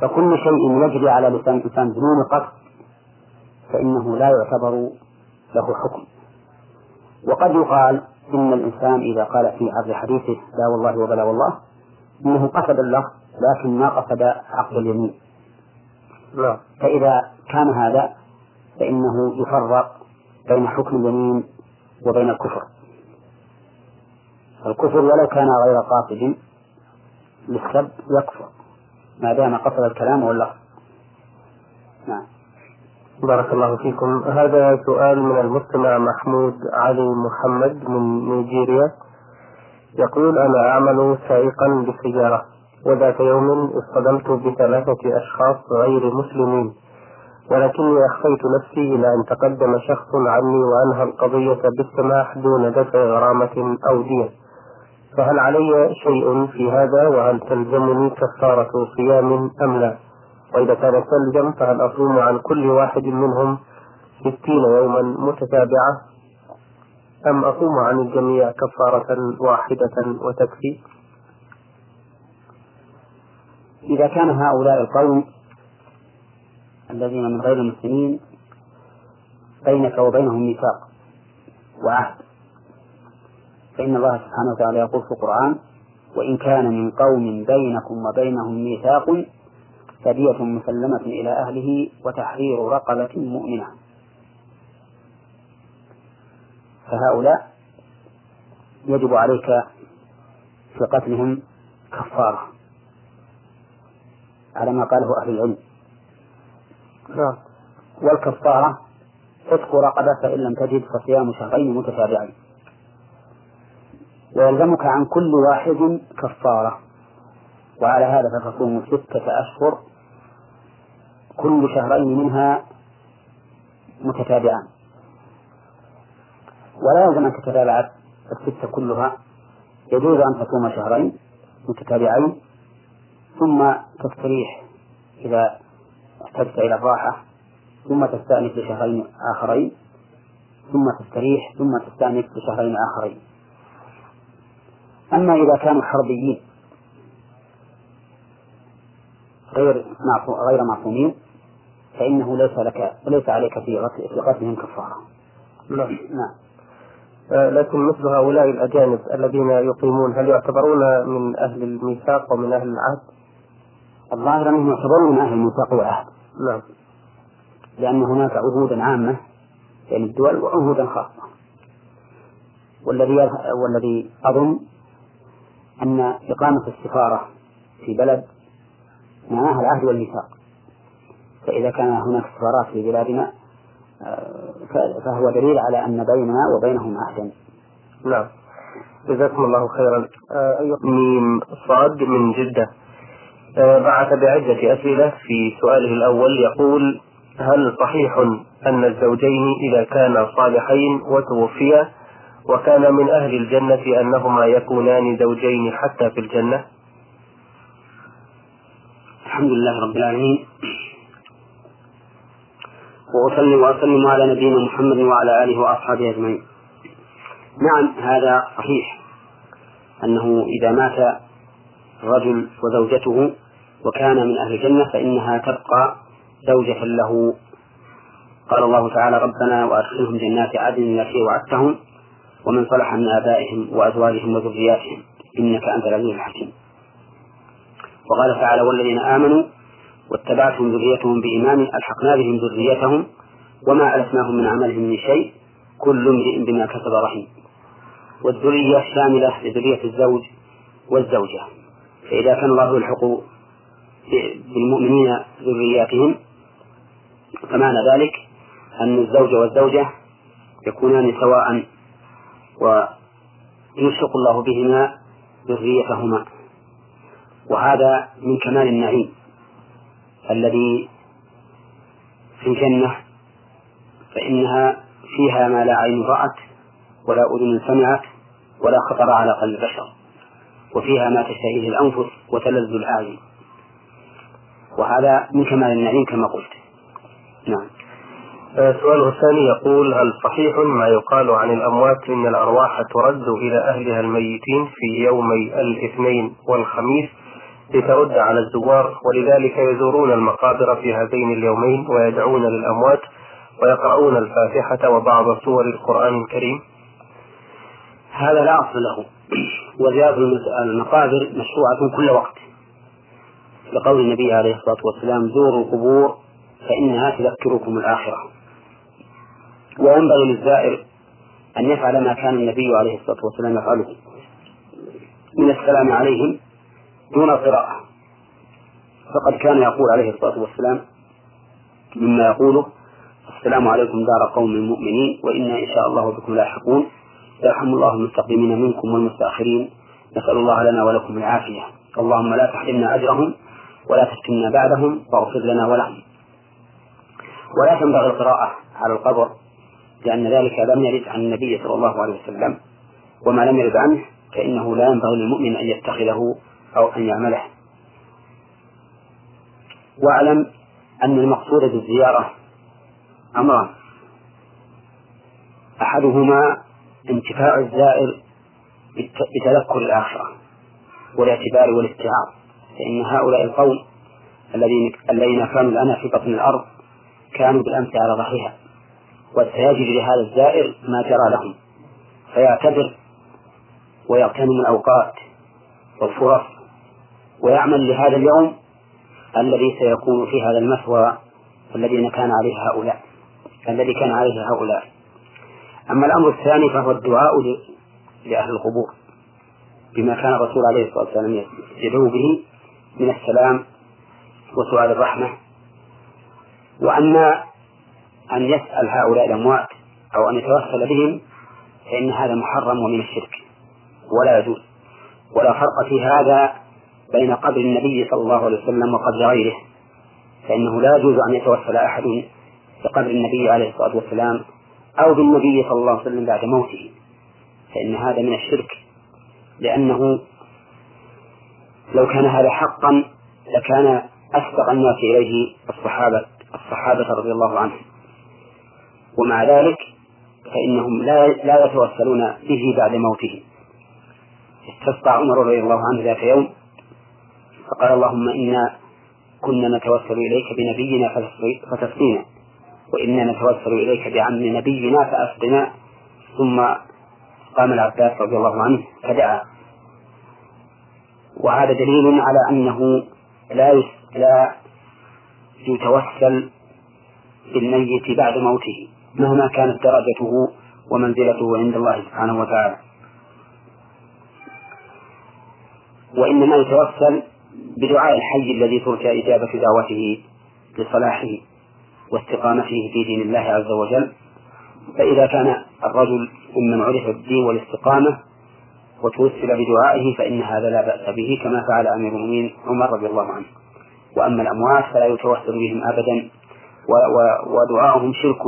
فكل شيء يجري على لسان الإنسان بدون قصد فإنه لا يعتبر له حكم. وقد يقال إن الإنسان إذا قال في عرض حديثه لا والله وبلا والله إنه قصد اللفظ لكن ما قصد عقد اليمين. نعم فإذا كان هذا فإنه يفرق بين حكم اليمين وبين الكفر. الكفر ولو كان غير قاصد للسب يكفر. ما دام قصد الكلام واللفظ نعم. بارك الله فيكم. هذا سؤال من المستمع محمود علي محمد من نيجيريا. يقول أنا أعمل سائقا للسيارة وذات يوم اصطدمت بثلاثة أشخاص غير مسلمين ولكني أخفيت نفسي إلى أن تقدم شخص عني وأنهى القضية بالسماح دون دفع غرامة أو دية فهل علي شيء في هذا وهل تلزمني كفارة صيام أم لا؟ وإذا كان تلزم فهل أصوم عن كل واحد منهم ستين يوما متتابعة؟ أم أصوم عن الجميع كفارة واحدة وتكفي؟ إذا كان هؤلاء القوم الذين من غير المسلمين بينك وبينهم ميثاق وعهد. فإن الله سبحانه وتعالى يقول في القرآن وإن كان من قوم بينكم وبينهم ميثاق فدية مسلمة إلى أهله وتحرير رقبة مؤمنة. فهؤلاء يجب عليك في قتلهم كفارة على ما قاله أهل العلم. نعم. والكفارة عتق رقبة فإن لم تجد فصيام شهرين متتابعين. ويلزمك عن كل واحد كفارة. وعلى هذا فتصوم ستة أشهر كل شهرين منها متتابعان. ولا يلزم أن تتابع الستة كلها. يجوز أن تصوم شهرين متتابعين ثم تستريح إذا احتجت إلى الراحة ثم تستأنف لشهرين آخرين ثم تستريح ثم تستأنف لشهرين آخرين. أما إذا كانوا حربيين غير غير معصومين فإنه ليس لك ليس عليك في قتلهم كفارة. نعم نعم. آه، لكن مثل هؤلاء الأجانب الذين يقيمون هل يعتبرون من أهل الميثاق ومن أهل العهد؟ الظاهر أنهم يعتبرون من أهل الميثاق والعهد نعم لأن هناك عهودا عامة بين الدول وعهودا خاصة والذي والذي أظن أن إقامة السفارة في بلد معناها العهد والميثاق فإذا كان هناك سفارات في بلادنا آه، فهو دليل على أن بيننا وبينهم عهدا نعم. جزاكم الله خيرا. آه، ميم صاد من جدة. آه، بعث بعدة أسئلة في سؤاله الأول يقول هل صحيح أن الزوجين إذا كانا صالحين وتوفيا وكان من أهل الجنة أنهما يكونان زوجين حتى في الجنة؟ الحمد لله رب العالمين. وأصلي وأسلم على نبينا محمد وعلى آله وأصحابه أجمعين. نعم هذا صحيح أنه إذا مات الرجل وزوجته وكان من أهل الجنة فإنها تبقى زوجة له. قال الله تعالى ربنا وأدخلهم جنات عدن التي وعدتهم. ومن صلح من آبائهم وأزواجهم وذرياتهم إنك أنت العزيز الحكيم. وقال تعالى والذين آمنوا واتبعتهم ذريتهم بإيمان ألحقنا بهم ذريتهم وما ألفناهم من عملهم من شيء كل امرئ بما كسب رحيم. والذرية شاملة لذرية الزوج والزوجة. فإذا كان الله يلحق بالمؤمنين ذرياتهم فمعنى ذلك أن الزوج والزوجة يكونان سواء ويلحق الله بهما ذريتهما. وهذا من كمال النعيم الذي في الجنة فإنها فيها ما لا عين رأت ولا أذن سمعت ولا خطر على قلب بشر وفيها ما تشتهيه الأنفس وتلذ الأعين. وهذا من كمال النعيم كما قلت. نعم. سؤاله الثاني يقول هل صحيح ما يقال عن الأموات إن الأرواح ترد إلى أهلها الميتين في يومي الاثنين والخميس لترد على الزوار ولذلك يزورون المقابر في هذين اليومين ويدعون للأموات ويقرؤون الفاتحة وبعض سور القرآن الكريم؟ هذا لا أصل له. وزيارة المقابر مشروعة كل وقت. لقول النبي عليه الصلاة والسلام زوروا القبور فإنها تذكركم الآخرة. وينبغي للزائر أن يفعل ما كان النبي عليه الصلاة والسلام يفعله. من السلام عليهم دون قراءة. فقد كان يقول عليه الصلاة والسلام مما يقوله السلام عليكم دار قوم مؤمنين وإنا إن شاء الله بكم لاحقون. يرحم الله المستقدمين منكم والمستأخرين. نسأل الله لنا ولكم العافية. اللهم لا تحرمنا أجرهم ولا تفتنا بعدهم واغفر لنا ولهم. ولا تنبغي القراءة على القبر. لأن ذلك لم يرد عن النبي صلى الله عليه وسلم. وما لم يرد عنه فإنه لا ينبغي للمؤمن أن يتخذه أو أن يعمله. واعلم أن المقصود بالزيارة أمران أحدهما انتفاع الزائر بتذكر الآخرة والاعتبار والاستيعاب. فإن هؤلاء القوم الذين الذين كانوا الآن في بطن الأرض كانوا بالأمس على ظهرها وسيجد لهذا الزائر ما جرى لهم فيعتبر ويغتنم الأوقات والفرص ويعمل لهذا اليوم الذي سيكون في هذا المثوى الذي كان عليه هؤلاء الذي كان عليه هؤلاء. أما الأمر الثاني فهو الدعاء لأهل القبور بما كان الرسول عليه الصلاة والسلام يدعو به من السلام وسؤال الرحمة. وأما أن يسأل هؤلاء الأموات أو أن يتوسل بهم فإن هذا محرم ومن الشرك ولا يجوز. ولا فرق في هذا بين قبر النبي صلى الله عليه وسلم وقبر غيره فإنه لا يجوز أن يتوسل أحد بقبر النبي عليه الصلاة والسلام أو بالنبي صلى الله عليه وسلم بعد موته. فإن هذا من الشرك لأنه لو كان هذا حقا لكان أسبق الناس إليه الصحابة الصحابة رضي الله عنهم. ومع ذلك فإنهم لا لا يتوسلون به بعد موته. استسقى عمر رضي الله عنه ذات يوم فقال اللهم إنا كنا نتوسل إليك بنبينا فتسقينا وإنا نتوسل إليك بعم نبينا فأسقنا. ثم قام العباس رضي الله عنه فدعا. وهذا دليل على أنه لا لا يتوسل بالميت بعد موته. مهما كانت درجته ومنزلته عند الله سبحانه وتعالى. وإنما يتوسل بدعاء الحي الذي ترجى إجابة دعوته لصلاحه واستقامته في دين الله عز وجل. فإذا كان الرجل ممن عرف بالدين والاستقامة وتوسل بدعائه فإن هذا لا بأس به كما فعل أمير المؤمنين عمر رضي الله عنه. وأما الأموات فلا يتوسل بهم أبدا ودعاؤهم شرك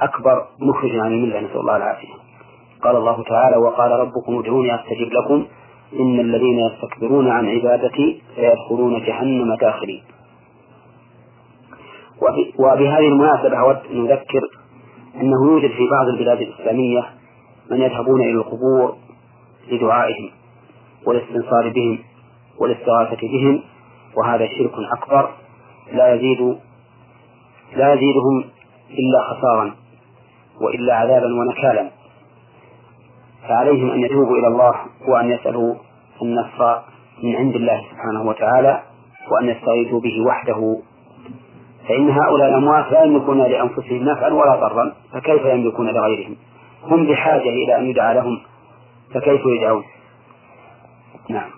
أكبر مخرج عن الملة نسأل الله العافية قال الله تعالى وقال ربكم ادعوني أستجب لكم إن الذين يستكبرون عن عبادتي سيدخلون جهنم داخلين. وبهذه المناسبة أود أن نذكر أنه يوجد في بعض البلاد الإسلامية من يذهبون إلى القبور لدعائهم والاستنصار بهم والاستغاثة بهم وهذا شرك أكبر. لا يزيد لا يزيدهم إلا خسارا. وإلا عذابا ونكالا. فعليهم أن يتوبوا إلى الله وأن يسألوا النصر من عند الله سبحانه وتعالى وأن يستغيثوا به وحده. فإن هؤلاء الأموات لا يملكون لأنفسهم نفعا ولا ضرا فكيف يملكون لغيرهم؟ هم بحاجة إلى أن يدعى لهم فكيف يدعون؟ نعم.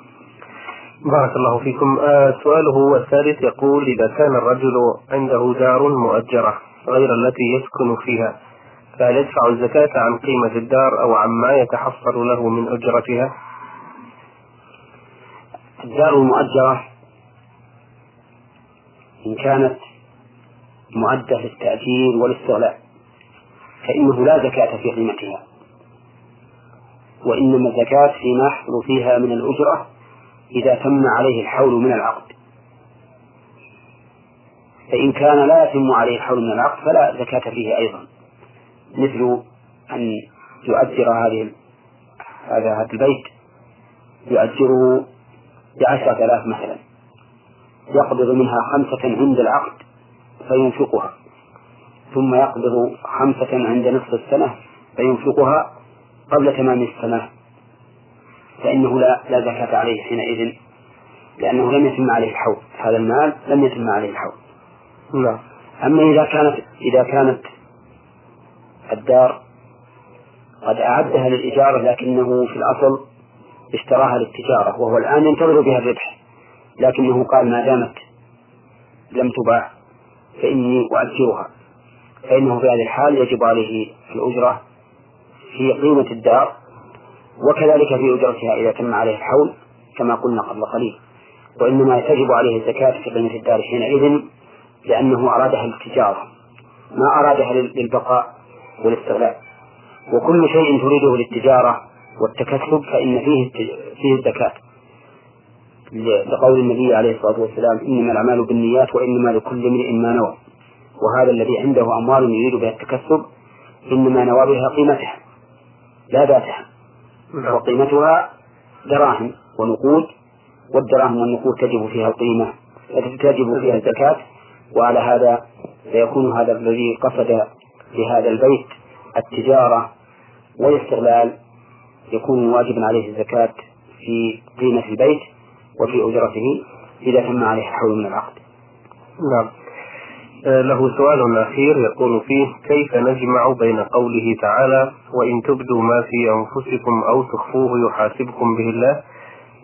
بارك الله فيكم. آه سؤاله الثالث. يقول إذا كان الرجل عنده دار مؤجرة غير التي يسكن فيها فهل يدفع الزكاة عن قيمة الدار أو عما يتحصل له من أجرتها؟ الدار المؤجرة إن كانت معدة للتأجير والاستغلاء فإنه لا زكاة في قيمتها وإنما الزكاة فيما يحصل فيها من الأجرة إذا تم عليه الحول من العقد فإن كان لا يتم عليه الحول من العقد فلا زكاة فيه أيضا مثل أن يؤجر هذه هذا هذا البيت يؤجره بعشرة آلاف مثلا. يقبض منها خمسة عند العقد فينفقها ثم يقبض خمسة عند نصف السنة فينفقها قبل تمام السنة. فإنه لا لا زكاة عليه حينئذ لأنه لم يتم عليه الحول هذا المال لم يتم عليه الحول نعم. أما إذا كانت إذا كانت الدار. قد أعدها للإجارة لكنه في الأصل اشتراها للتجارة وهو الآن ينتظر بها الربح لكنه قال ما دامت لم تباع فإني أؤجرها فإنه في هذه الحال يجب عليه الأجرة في قيمة الدار وكذلك في أجرتها إذا تم عليه الحول كما قلنا قبل قليل. وإنما تجب عليه الزكاة في قيمة الدار حينئذ لأنه أرادها للتجارة ما أرادها للبقاء والاستغلال وكل شيء تريده للتجارة والتكسب فإن فيه فيه الزكاة. لقول النبي عليه الصلاة والسلام إنما الأعمال بالنيات وإنما لكل امرئ ما نوى. وهذا الذي عنده أموال يريد بها التكسب إنما نوى بها قيمتها لا ذاتها. وقيمتها دراهم ونقود والدراهم والنقود تجب فيها القيمة تجب فيها الزكاة وعلى هذا فيكون هذا الذي قصد بهذا البيت التجارة والاستغلال يكون واجبا عليه الزكاة في قيمة البيت وفي أجرته إذا تم عليه الحول من العقد. نعم. آه، له سؤال أخير يقول فيه كيف نجمع بين قوله تعالى وإن تبدوا ما في أنفسكم أو تخفوه يحاسبكم به الله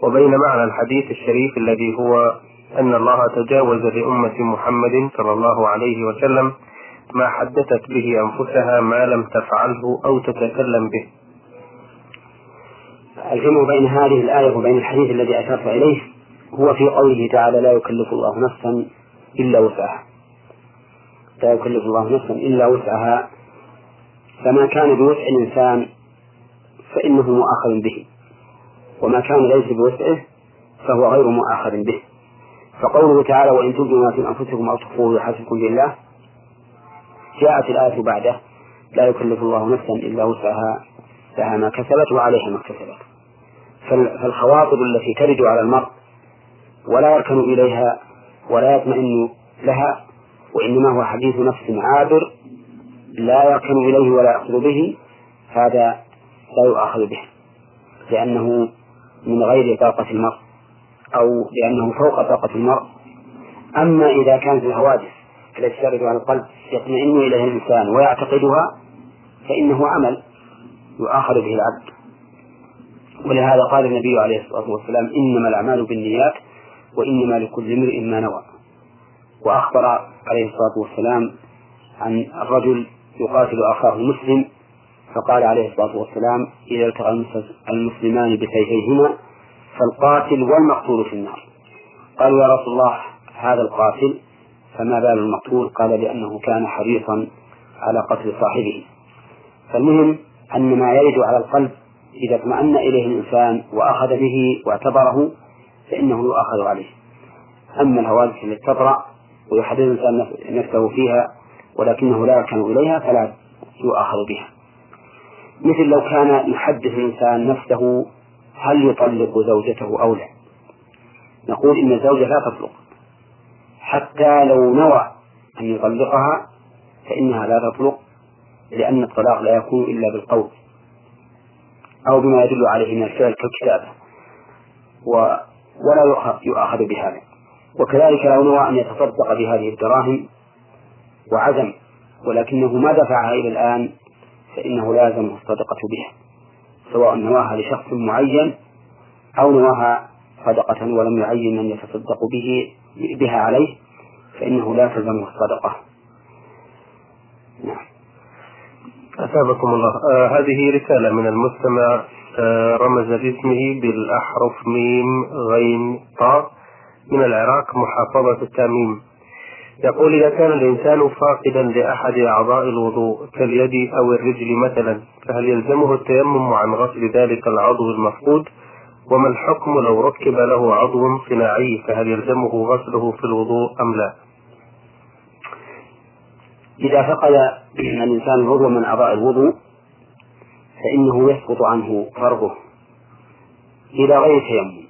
وبين معنى الحديث الشريف الذي هو أن الله تجاوز لأمة محمد صلى الله عليه وسلم ما حدثت به أنفسها ما لم تفعله أو تتكلم به. الجمع بين هذه الآية وبين الحديث الذي أشرت إليه هو في قوله تعالى لا يكلف الله نفسا إلا وسعها. لا يكلف الله نفسا إلا وسعها. فما كان بوسع الإنسان فإنه مؤاخذ به وما كان ليس بوسعه فهو غير مؤاخذ به. فقوله تعالى وإن تبدوا ما في أنفسكم أو تخفوه يحاسبكم بالله. جاءت الآية بعده لا يكلف الله نفسا إلا وسعها لها ما كسبت وعليها ما اكتسبت. فالخواطر التي ترد على المرء ولا يركن إليها ولا يطمئن لها وإنما هو حديث نفس عابر لا يركن إليه ولا يأخذ به هذا لا يؤاخذ به لأنه من غير طاقة المرء أو لأنه فوق طاقة المرء. أما إذا كانت الحوادث التي ترد على القلب يطمئن إليها الإنسان ويعتقدها فإنه عمل يؤاخذ به العبد. ولهذا قال النبي عليه الصلاة والسلام إنما الأعمال بالنيات وإنما لكل امرئ ما نوى. وأخبر عليه الصلاة والسلام عن الرجل يقاتل أخاه المسلم فقال عليه الصلاة والسلام إذا التقى المسلمان بسيفيهما فالقاتل والمقتول في النار. قالوا يا رسول الله هذا القاتل فما بال المقتول؟ قال لأنه كان حريصا على قتل صاحبه. فالمهم أن ما يرد على القلب إذا اطمأن إليه الإنسان وأخذ به واعتبره فإنه يؤاخذ عليه. أما الهواجس التي تطرأ ويحدد الإنسان نفسه فيها ولكنه لا يركن إليها فلا يؤاخذ بها. مثل لو كان يحدث الإنسان نفسه هل يطلق زوجته أو لا؟ نقول إن الزوجة لا تطلق. حتى لو نوى أن يطلقها فإنها لا تطلق لأن الطلاق لا يكون إلا بالقول أو بما يدل عليه من الفعل كالكتابة ولا يؤاخذ بهذا. وكذلك لو نوى أن يتصدق بهذه الدراهم وعزم ولكنه ما دفعها إلى الآن فإنه لازم الصدقة بها سواء نواها لشخص معين أو نواها صدقة ولم يعين من يتصدق به بها عليه فإنه لا تلزمه الصدقة. نعم. الله. آه هذه رسالة من المستمع آه رمز باسمه بالأحرف ميم غين طاء من العراق محافظة التاميم. يقول إذا كان الإنسان فاقدا لأحد أعضاء الوضوء كاليد أو الرجل مثلا فهل يلزمه التيمم عن غسل ذلك العضو المفقود؟ وما الحكم لو ركب له عضو صناعي فهل يلزمه غسله في الوضوء أم لا؟ إذا فقد الإنسان عضو من أعضاء الوضوء فإنه يسقط عنه فرضه إلى غير تيمم.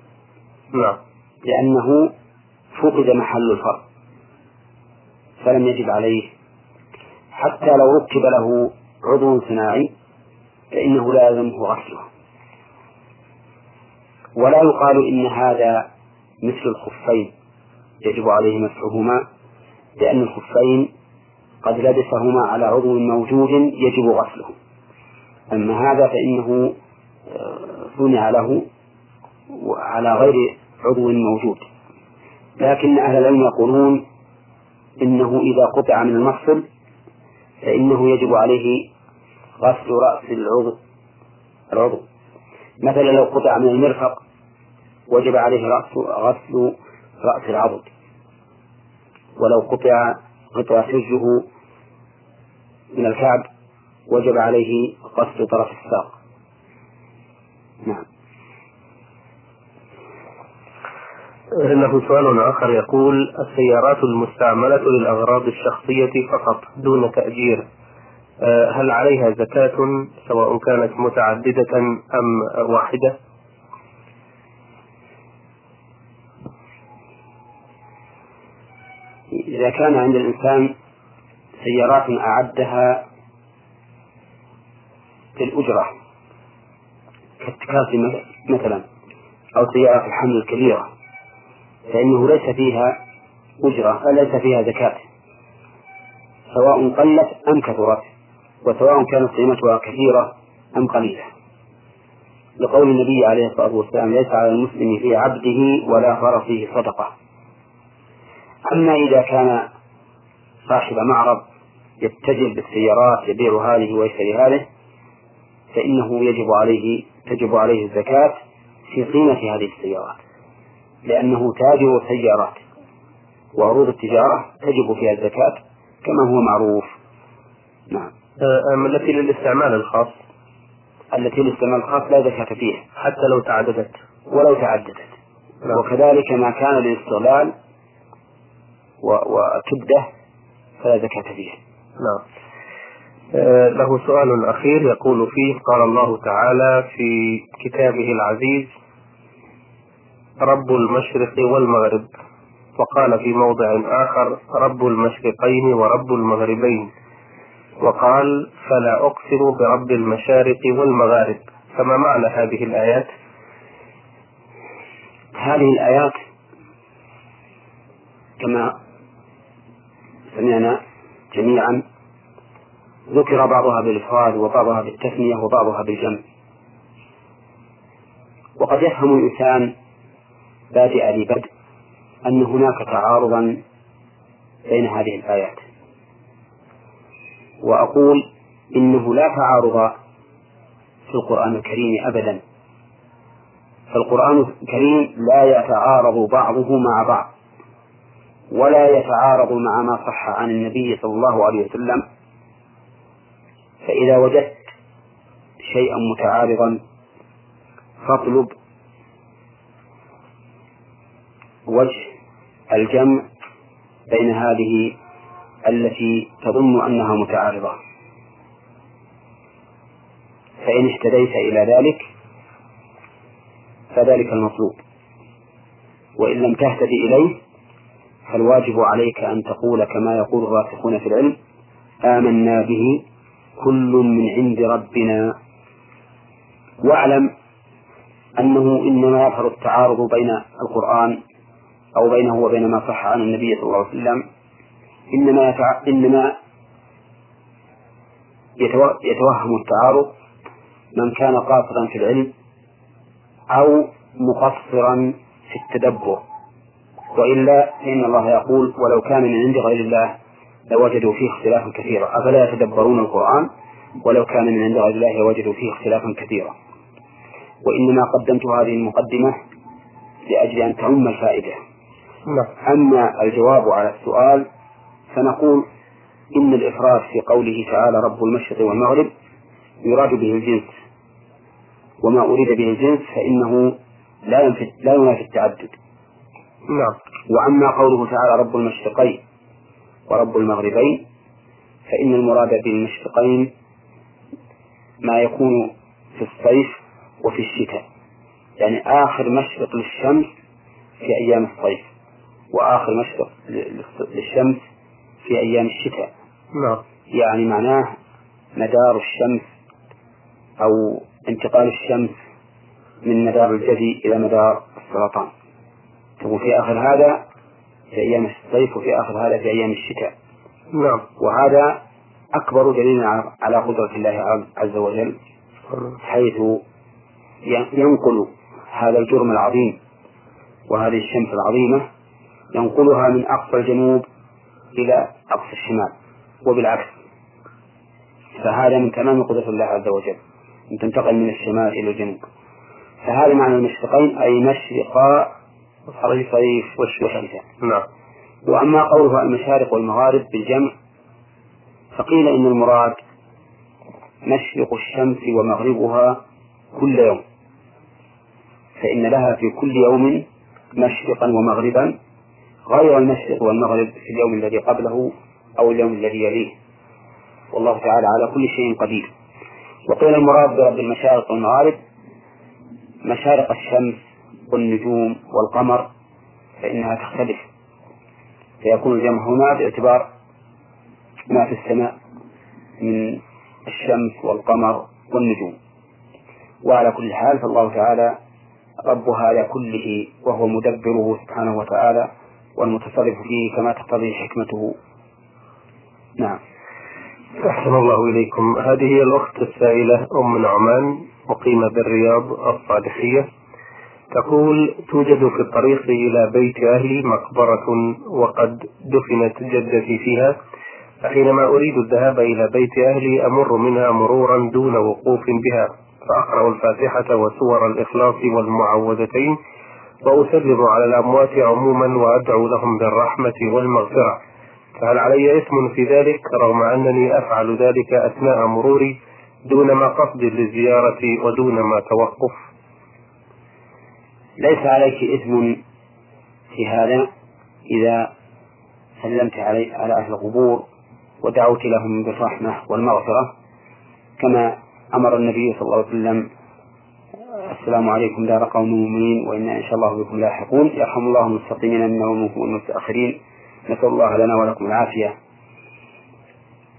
نعم. لأنه فقد محل الفرض فلم يجب عليه. حتى لو ركب له عضو صناعي فإنه لا يلزمه غسله. ولا يقال إن هذا مثل الخفين يجب عليه مسحهما لأن الخفين قد لبسهما على عضو موجود يجب غسله. أما هذا فإنه آه، صنع له على غير عضو موجود. لكن أهل العلم يقولون إنه إذا قطع من المفصل فإنه يجب عليه غسل رأس العضو العضو. مثلا لو قطع من المرفق وجب عليه غسل رأس العضد. ولو قطع قطع حجه من الكعب وجب عليه غسل طرف الساق. نعم. له سؤال آخر يقول السيارات المستعملة للأغراض الشخصية فقط دون تأجير. هل عليها زكاة سواء كانت متعددة أم واحدة؟ إذا كان عند الإنسان سيارات أعدها للأجرة كالتكاسي مثلا أو سيارة الحمل الكبيرة فإنه ليس فيها أجرة ليس فيها زكاة سواء قلت أم كثرت وسواء كانت قيمتها كثيرة أم قليلة. لقول النبي عليه الصلاة والسلام ليس على المسلم في عبده ولا فرسه صدقة. أما إذا كان صاحب معرض يتجر بالسيارات يبيع هذه ويشتري هذه فإنه يجب عليه تجب عليه الزكاة في قيمة هذه السيارات. لأنه تاجر سيارات وعروض التجارة تجب فيها الزكاة كما هو معروف. نعم. التي للاستعمال الخاص؟ التي للاستعمال الخاص لا زكاة فيها حتى لو تعددت. ولو تعددت. نعم. وكذلك ما كان للاستغلال وكبدة فلا زكاة فيها نعم. آه، له سؤال أخير يقول فيه قال الله تعالى في كتابه العزيز رب المشرق والمغرب. وقال في موضع آخر رب المشرقين ورب المغربين. وقال فلا أقسم برب المشارق والمغارب. فما معنى هذه الآيات؟ هذه الآيات كما سمعنا جميعا ذكر بعضها بالإفراد وبعضها بالتثنية وبعضها بالجمع. وقد يفهم الإنسان بادئ لبدء أن هناك تعارضا بين هذه الآيات. وأقول إنه لا تعارض في القرآن الكريم أبدا. فالقرآن الكريم لا يتعارض بعضه مع بعض ولا يتعارض مع ما صح عن النبي صلى الله عليه وسلم. فإذا وجدت شيئا متعارضا فاطلب وجه الجمع بين هذه التي تظن أنها متعارضة. فإن اهتديت إلى ذلك فذلك المطلوب. وإن لم تهتدي إليه فالواجب عليك أن تقول كما يقول الراسخون في العلم آمنا به كل من عند ربنا. واعلم أنه إنما يظهر التعارض بين القرآن أو بينه وبين ما صح عن النبي صلى الله عليه وسلم إنما يتع... إنما يتو... يتوهم التعارض من كان قاصرا في العلم أو مقصرا في التدبر. وإلا فإن الله يقول ولو كان من عند غير الله لوجدوا فيه اختلافا كثيرا. أفلا يتدبرون القرآن؟ ولو كان من عند غير الله لوجدوا فيه اختلافا كثيرا. وإنما قدمت هذه المقدمة لأجل أن تعم الفائدة. نعم. أما الجواب على السؤال فنقول إن الإفراد في قوله تعالى رب المشرق والمغرب يراد به الجنس. وما أريد به الجنس فإنه لا ينفي لا ينافي التعدد. نعم. وأما قوله تعالى رب المشرقين ورب المغربين فإن المراد بالمشرقين ما يكون في الصيف وفي الشتاء. يعني آخر مشرق للشمس في أيام الصيف وآخر مشرق للشمس في أيام الشتاء. نعم. يعني معناه مدار الشمس أو انتقال الشمس من مدار الجدي إلى مدار السرطان. تقول في آخر هذا في أيام الصيف وفي آخر هذا في أيام الشتاء. نعم. وهذا أكبر دليل على قدرة الله عز وجل حيث ينقل هذا الجرم العظيم وهذه الشمس العظيمة ينقلها من أقصى الجنوب إلى أقصى الشمال وبالعكس. فهذا من تمام قدرة الله عز وجل أن تنتقل من الشمال إلى الجنوب. فهذا معنى المشرقين أي مشرقا الصيف والشتاء نعم. وأما قولها المشارق والمغارب بالجمع فقيل إن المراد مشرق الشمس ومغربها كل يوم. فإن لها في كل يوم مشرقا ومغربا غير المشرق والمغرب في اليوم الذي قبله أو اليوم الذي يليه. والله تعالى على كل شيء قدير. وقيل المراد برب المشارق والمغارب مشارق الشمس والنجوم والقمر فإنها تختلف. فيكون الجمع هنا باعتبار ما في السماء من الشمس والقمر والنجوم. وعلى كل حال فالله تعالى رب هذا كله وهو مدبره سبحانه وتعالى والمتصرف فيه كما تقتضي حكمته. نعم. أحسن الله إليكم. هذه هي الأخت السائلة أم نعمان مقيمة بالرياض الصالحية تقول توجد في الطريق إلى بيت أهلي مقبرة وقد دفنت جدتي فيها. فحينما أريد الذهاب إلى بيت أهلي أمر منها مرورا دون وقوف بها فأقرأ الفاتحة وسور الإخلاص والمعوذتين وأسلم على الأموات عموما وأدعو لهم بالرحمة والمغفرة. فهل علي إثم في ذلك؟ رغم أنني أفعل ذلك أثناء مروري دون ما قصد للزيارة ودون ما توقف. ليس عليك إثم في هذا إذا سلمت علي على أهل القبور ودعوت لهم بالرحمة والمغفرة كما أمر النبي صلى الله عليه وسلم السلام عليكم دار قوم مؤمنين وإنا إن شاء الله بكم لاحقون. يرحم الله المستقيمين منا والمتأخرين. نسأل الله لنا ولكم العافية.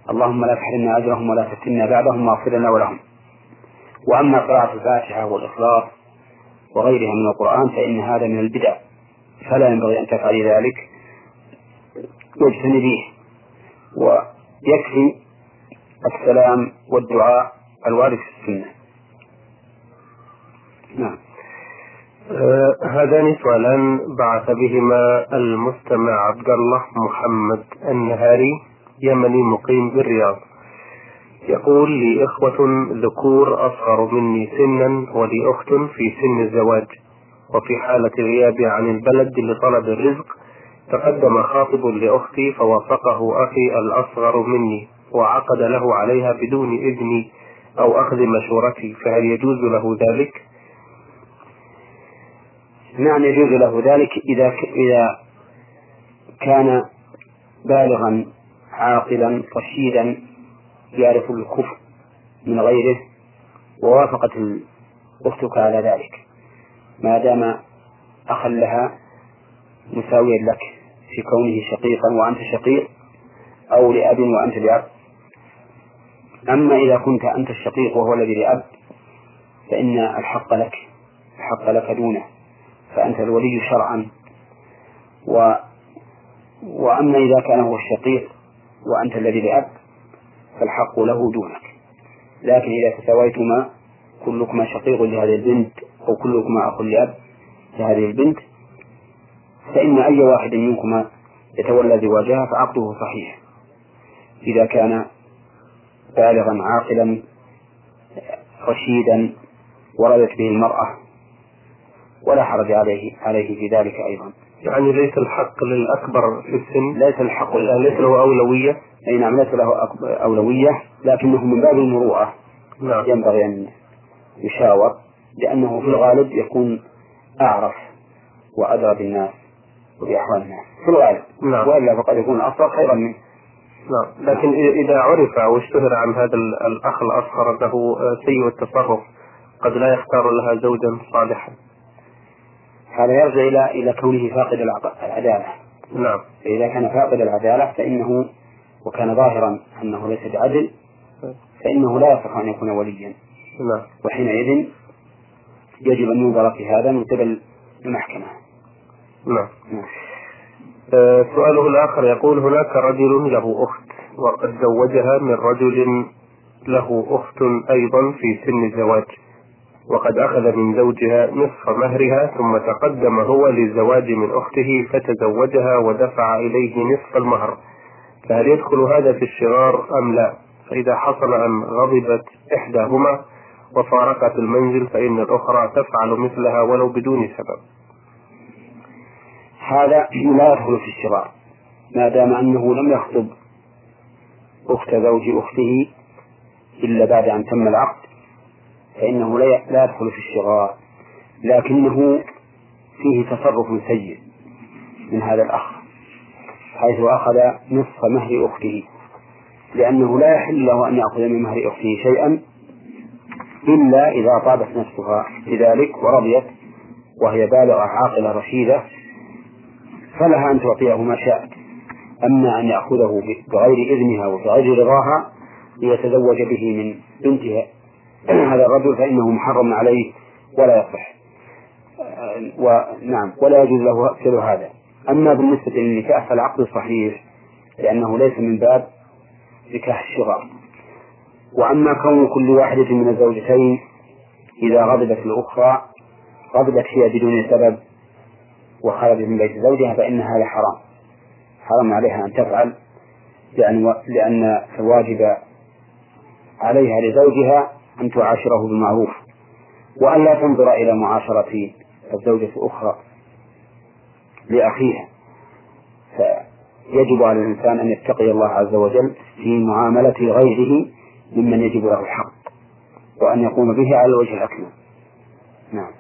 اللهم لا تحرمنا أجرهم ولا تفتنا بعدهم واغفر لنا ولهم. وأما قراءة الفاتحة والإخلاص وغيرها من القرآن فإن هذا من البدع. فلا ينبغي أن تفعلي ذلك. واجتنبيه. ويكفي السلام والدعاء الوارد في السنة. نعم. آه هذان سؤالان بعث بهما المستمع عبد الله محمد النهاري يمني مقيم بالرياض. يقول لي إخوة ذكور أصغر مني سنا ولي أخت في سن الزواج. وفي حالة غيابي عن البلد لطلب الرزق تقدم خاطب لأختي فوافقه أخي الأصغر مني وعقد له عليها بدون إذني أو أخذ مشورتي فهل يجوز له ذلك؟ نعم يجوز له ذلك إذا إذا كان بالغا عاقلا رشيدا يعرف الكفر من غيره ووافقت أختك على ذلك. ما دام أخا لها مساويا لك في كونه شقيقا وأنت شقيق أو لأب وأنت لأب. أما إذا كنت أنت الشقيق وهو الذي لأب فإن الحق لك الحق لك دونه. فأنت الولي شرعا. و وأما إذا كان هو الشقيق وأنت الذي لأب فالحق له دونك. لكن إذا تساويتما كلكما شقيق لهذه البنت أو كلكما أخ لأب لهذه البنت فإن أي واحد منكما يتولى زواجها فعقده صحيح. إذا كان بالغا عاقلا رشيدا وردت به المرأة ولا حرج عليه عليه في ذلك أيضا. يعني ليس الحق للأكبر في السن؟ ليس الحق ليس له أولوية؟ أي نعم ليس له أولوية لكنه من باب المروءة. نعم. ينبغي أن يشاور لأنه في الغالب يكون أعرف وأدرى بالناس وبأحوال الناس في الغالب. نعم. وإلا فقد يكون الأصغر خيرا منه. نعم. لكن إذا عرف أو اشتهر عن هذا الأخ الأصغر أنه سيء التصرف قد لا يختار لها زوجا صالحا. هذا يرجع إلى إلى كونه فاقد العدالة. نعم. فإذا كان فاقد العدالة فإنه وكان ظاهرا أنه ليس بعدل فإنه لا يصح أن يكون وليا. نعم. وحينئذ يجب أن ينظر في هذا من قبل المحكمة. نعم. نعم. آه، سؤاله الآخر يقول هناك رجل له أخت وقد زوجها من رجل له أخت أيضا في سن الزواج. وقد أخذ من زوجها نصف مهرها ثم تقدم هو للزواج من أخته فتزوجها ودفع إليه نصف المهر. فهل يدخل هذا في الشغار أم لا؟ فإذا حصل أن غضبت إحداهما وفارقت المنزل فإن الأخرى تفعل مثلها ولو بدون سبب. هذا لا يدخل في الشرار ما دام أنه لم يخطب أخت زوج أخته إلا بعد أن تم العقد. فإنه لا يدخل في الشغار لكنه فيه تصرف سيء من هذا الأخ حيث أخذ نصف مهر أخته لأنه لا يحل له أن يأخذ من مهر أخته شيئا إلا إذا طابت نفسها بذلك ورضيت وهي بالغة عاقلة رشيدة فلها أن تعطيه ما شاءت. أما أن يأخذه بغير إذنها وبغير رضاها ليتزوج به من بنتها. هذا الرجل فإنه محرم عليه ولا يصح. ونعم ولا يجوز له فعل هذا. أما بالنسبة للنكاح فالعقد صحيح لأنه ليس من باب نكاح الشغار وأما كون كل واحدة من الزوجتين إذا غضبت الأخرى غضبت هي بدون سبب وخرجت من بيت زوجها فإن هذا حرام. حرام عليها أن تفعل لأن لأن الواجب عليها لزوجها أن تعاشره بالمعروف وأن لا تنظر إلى معاشرة الزوجة الأخرى لأخيها. فيجب على الإنسان أن يتقي الله عز وجل في معاملة غيره ممن يجب له الحق وأن يقوم به على الوجه الأكمل. نعم.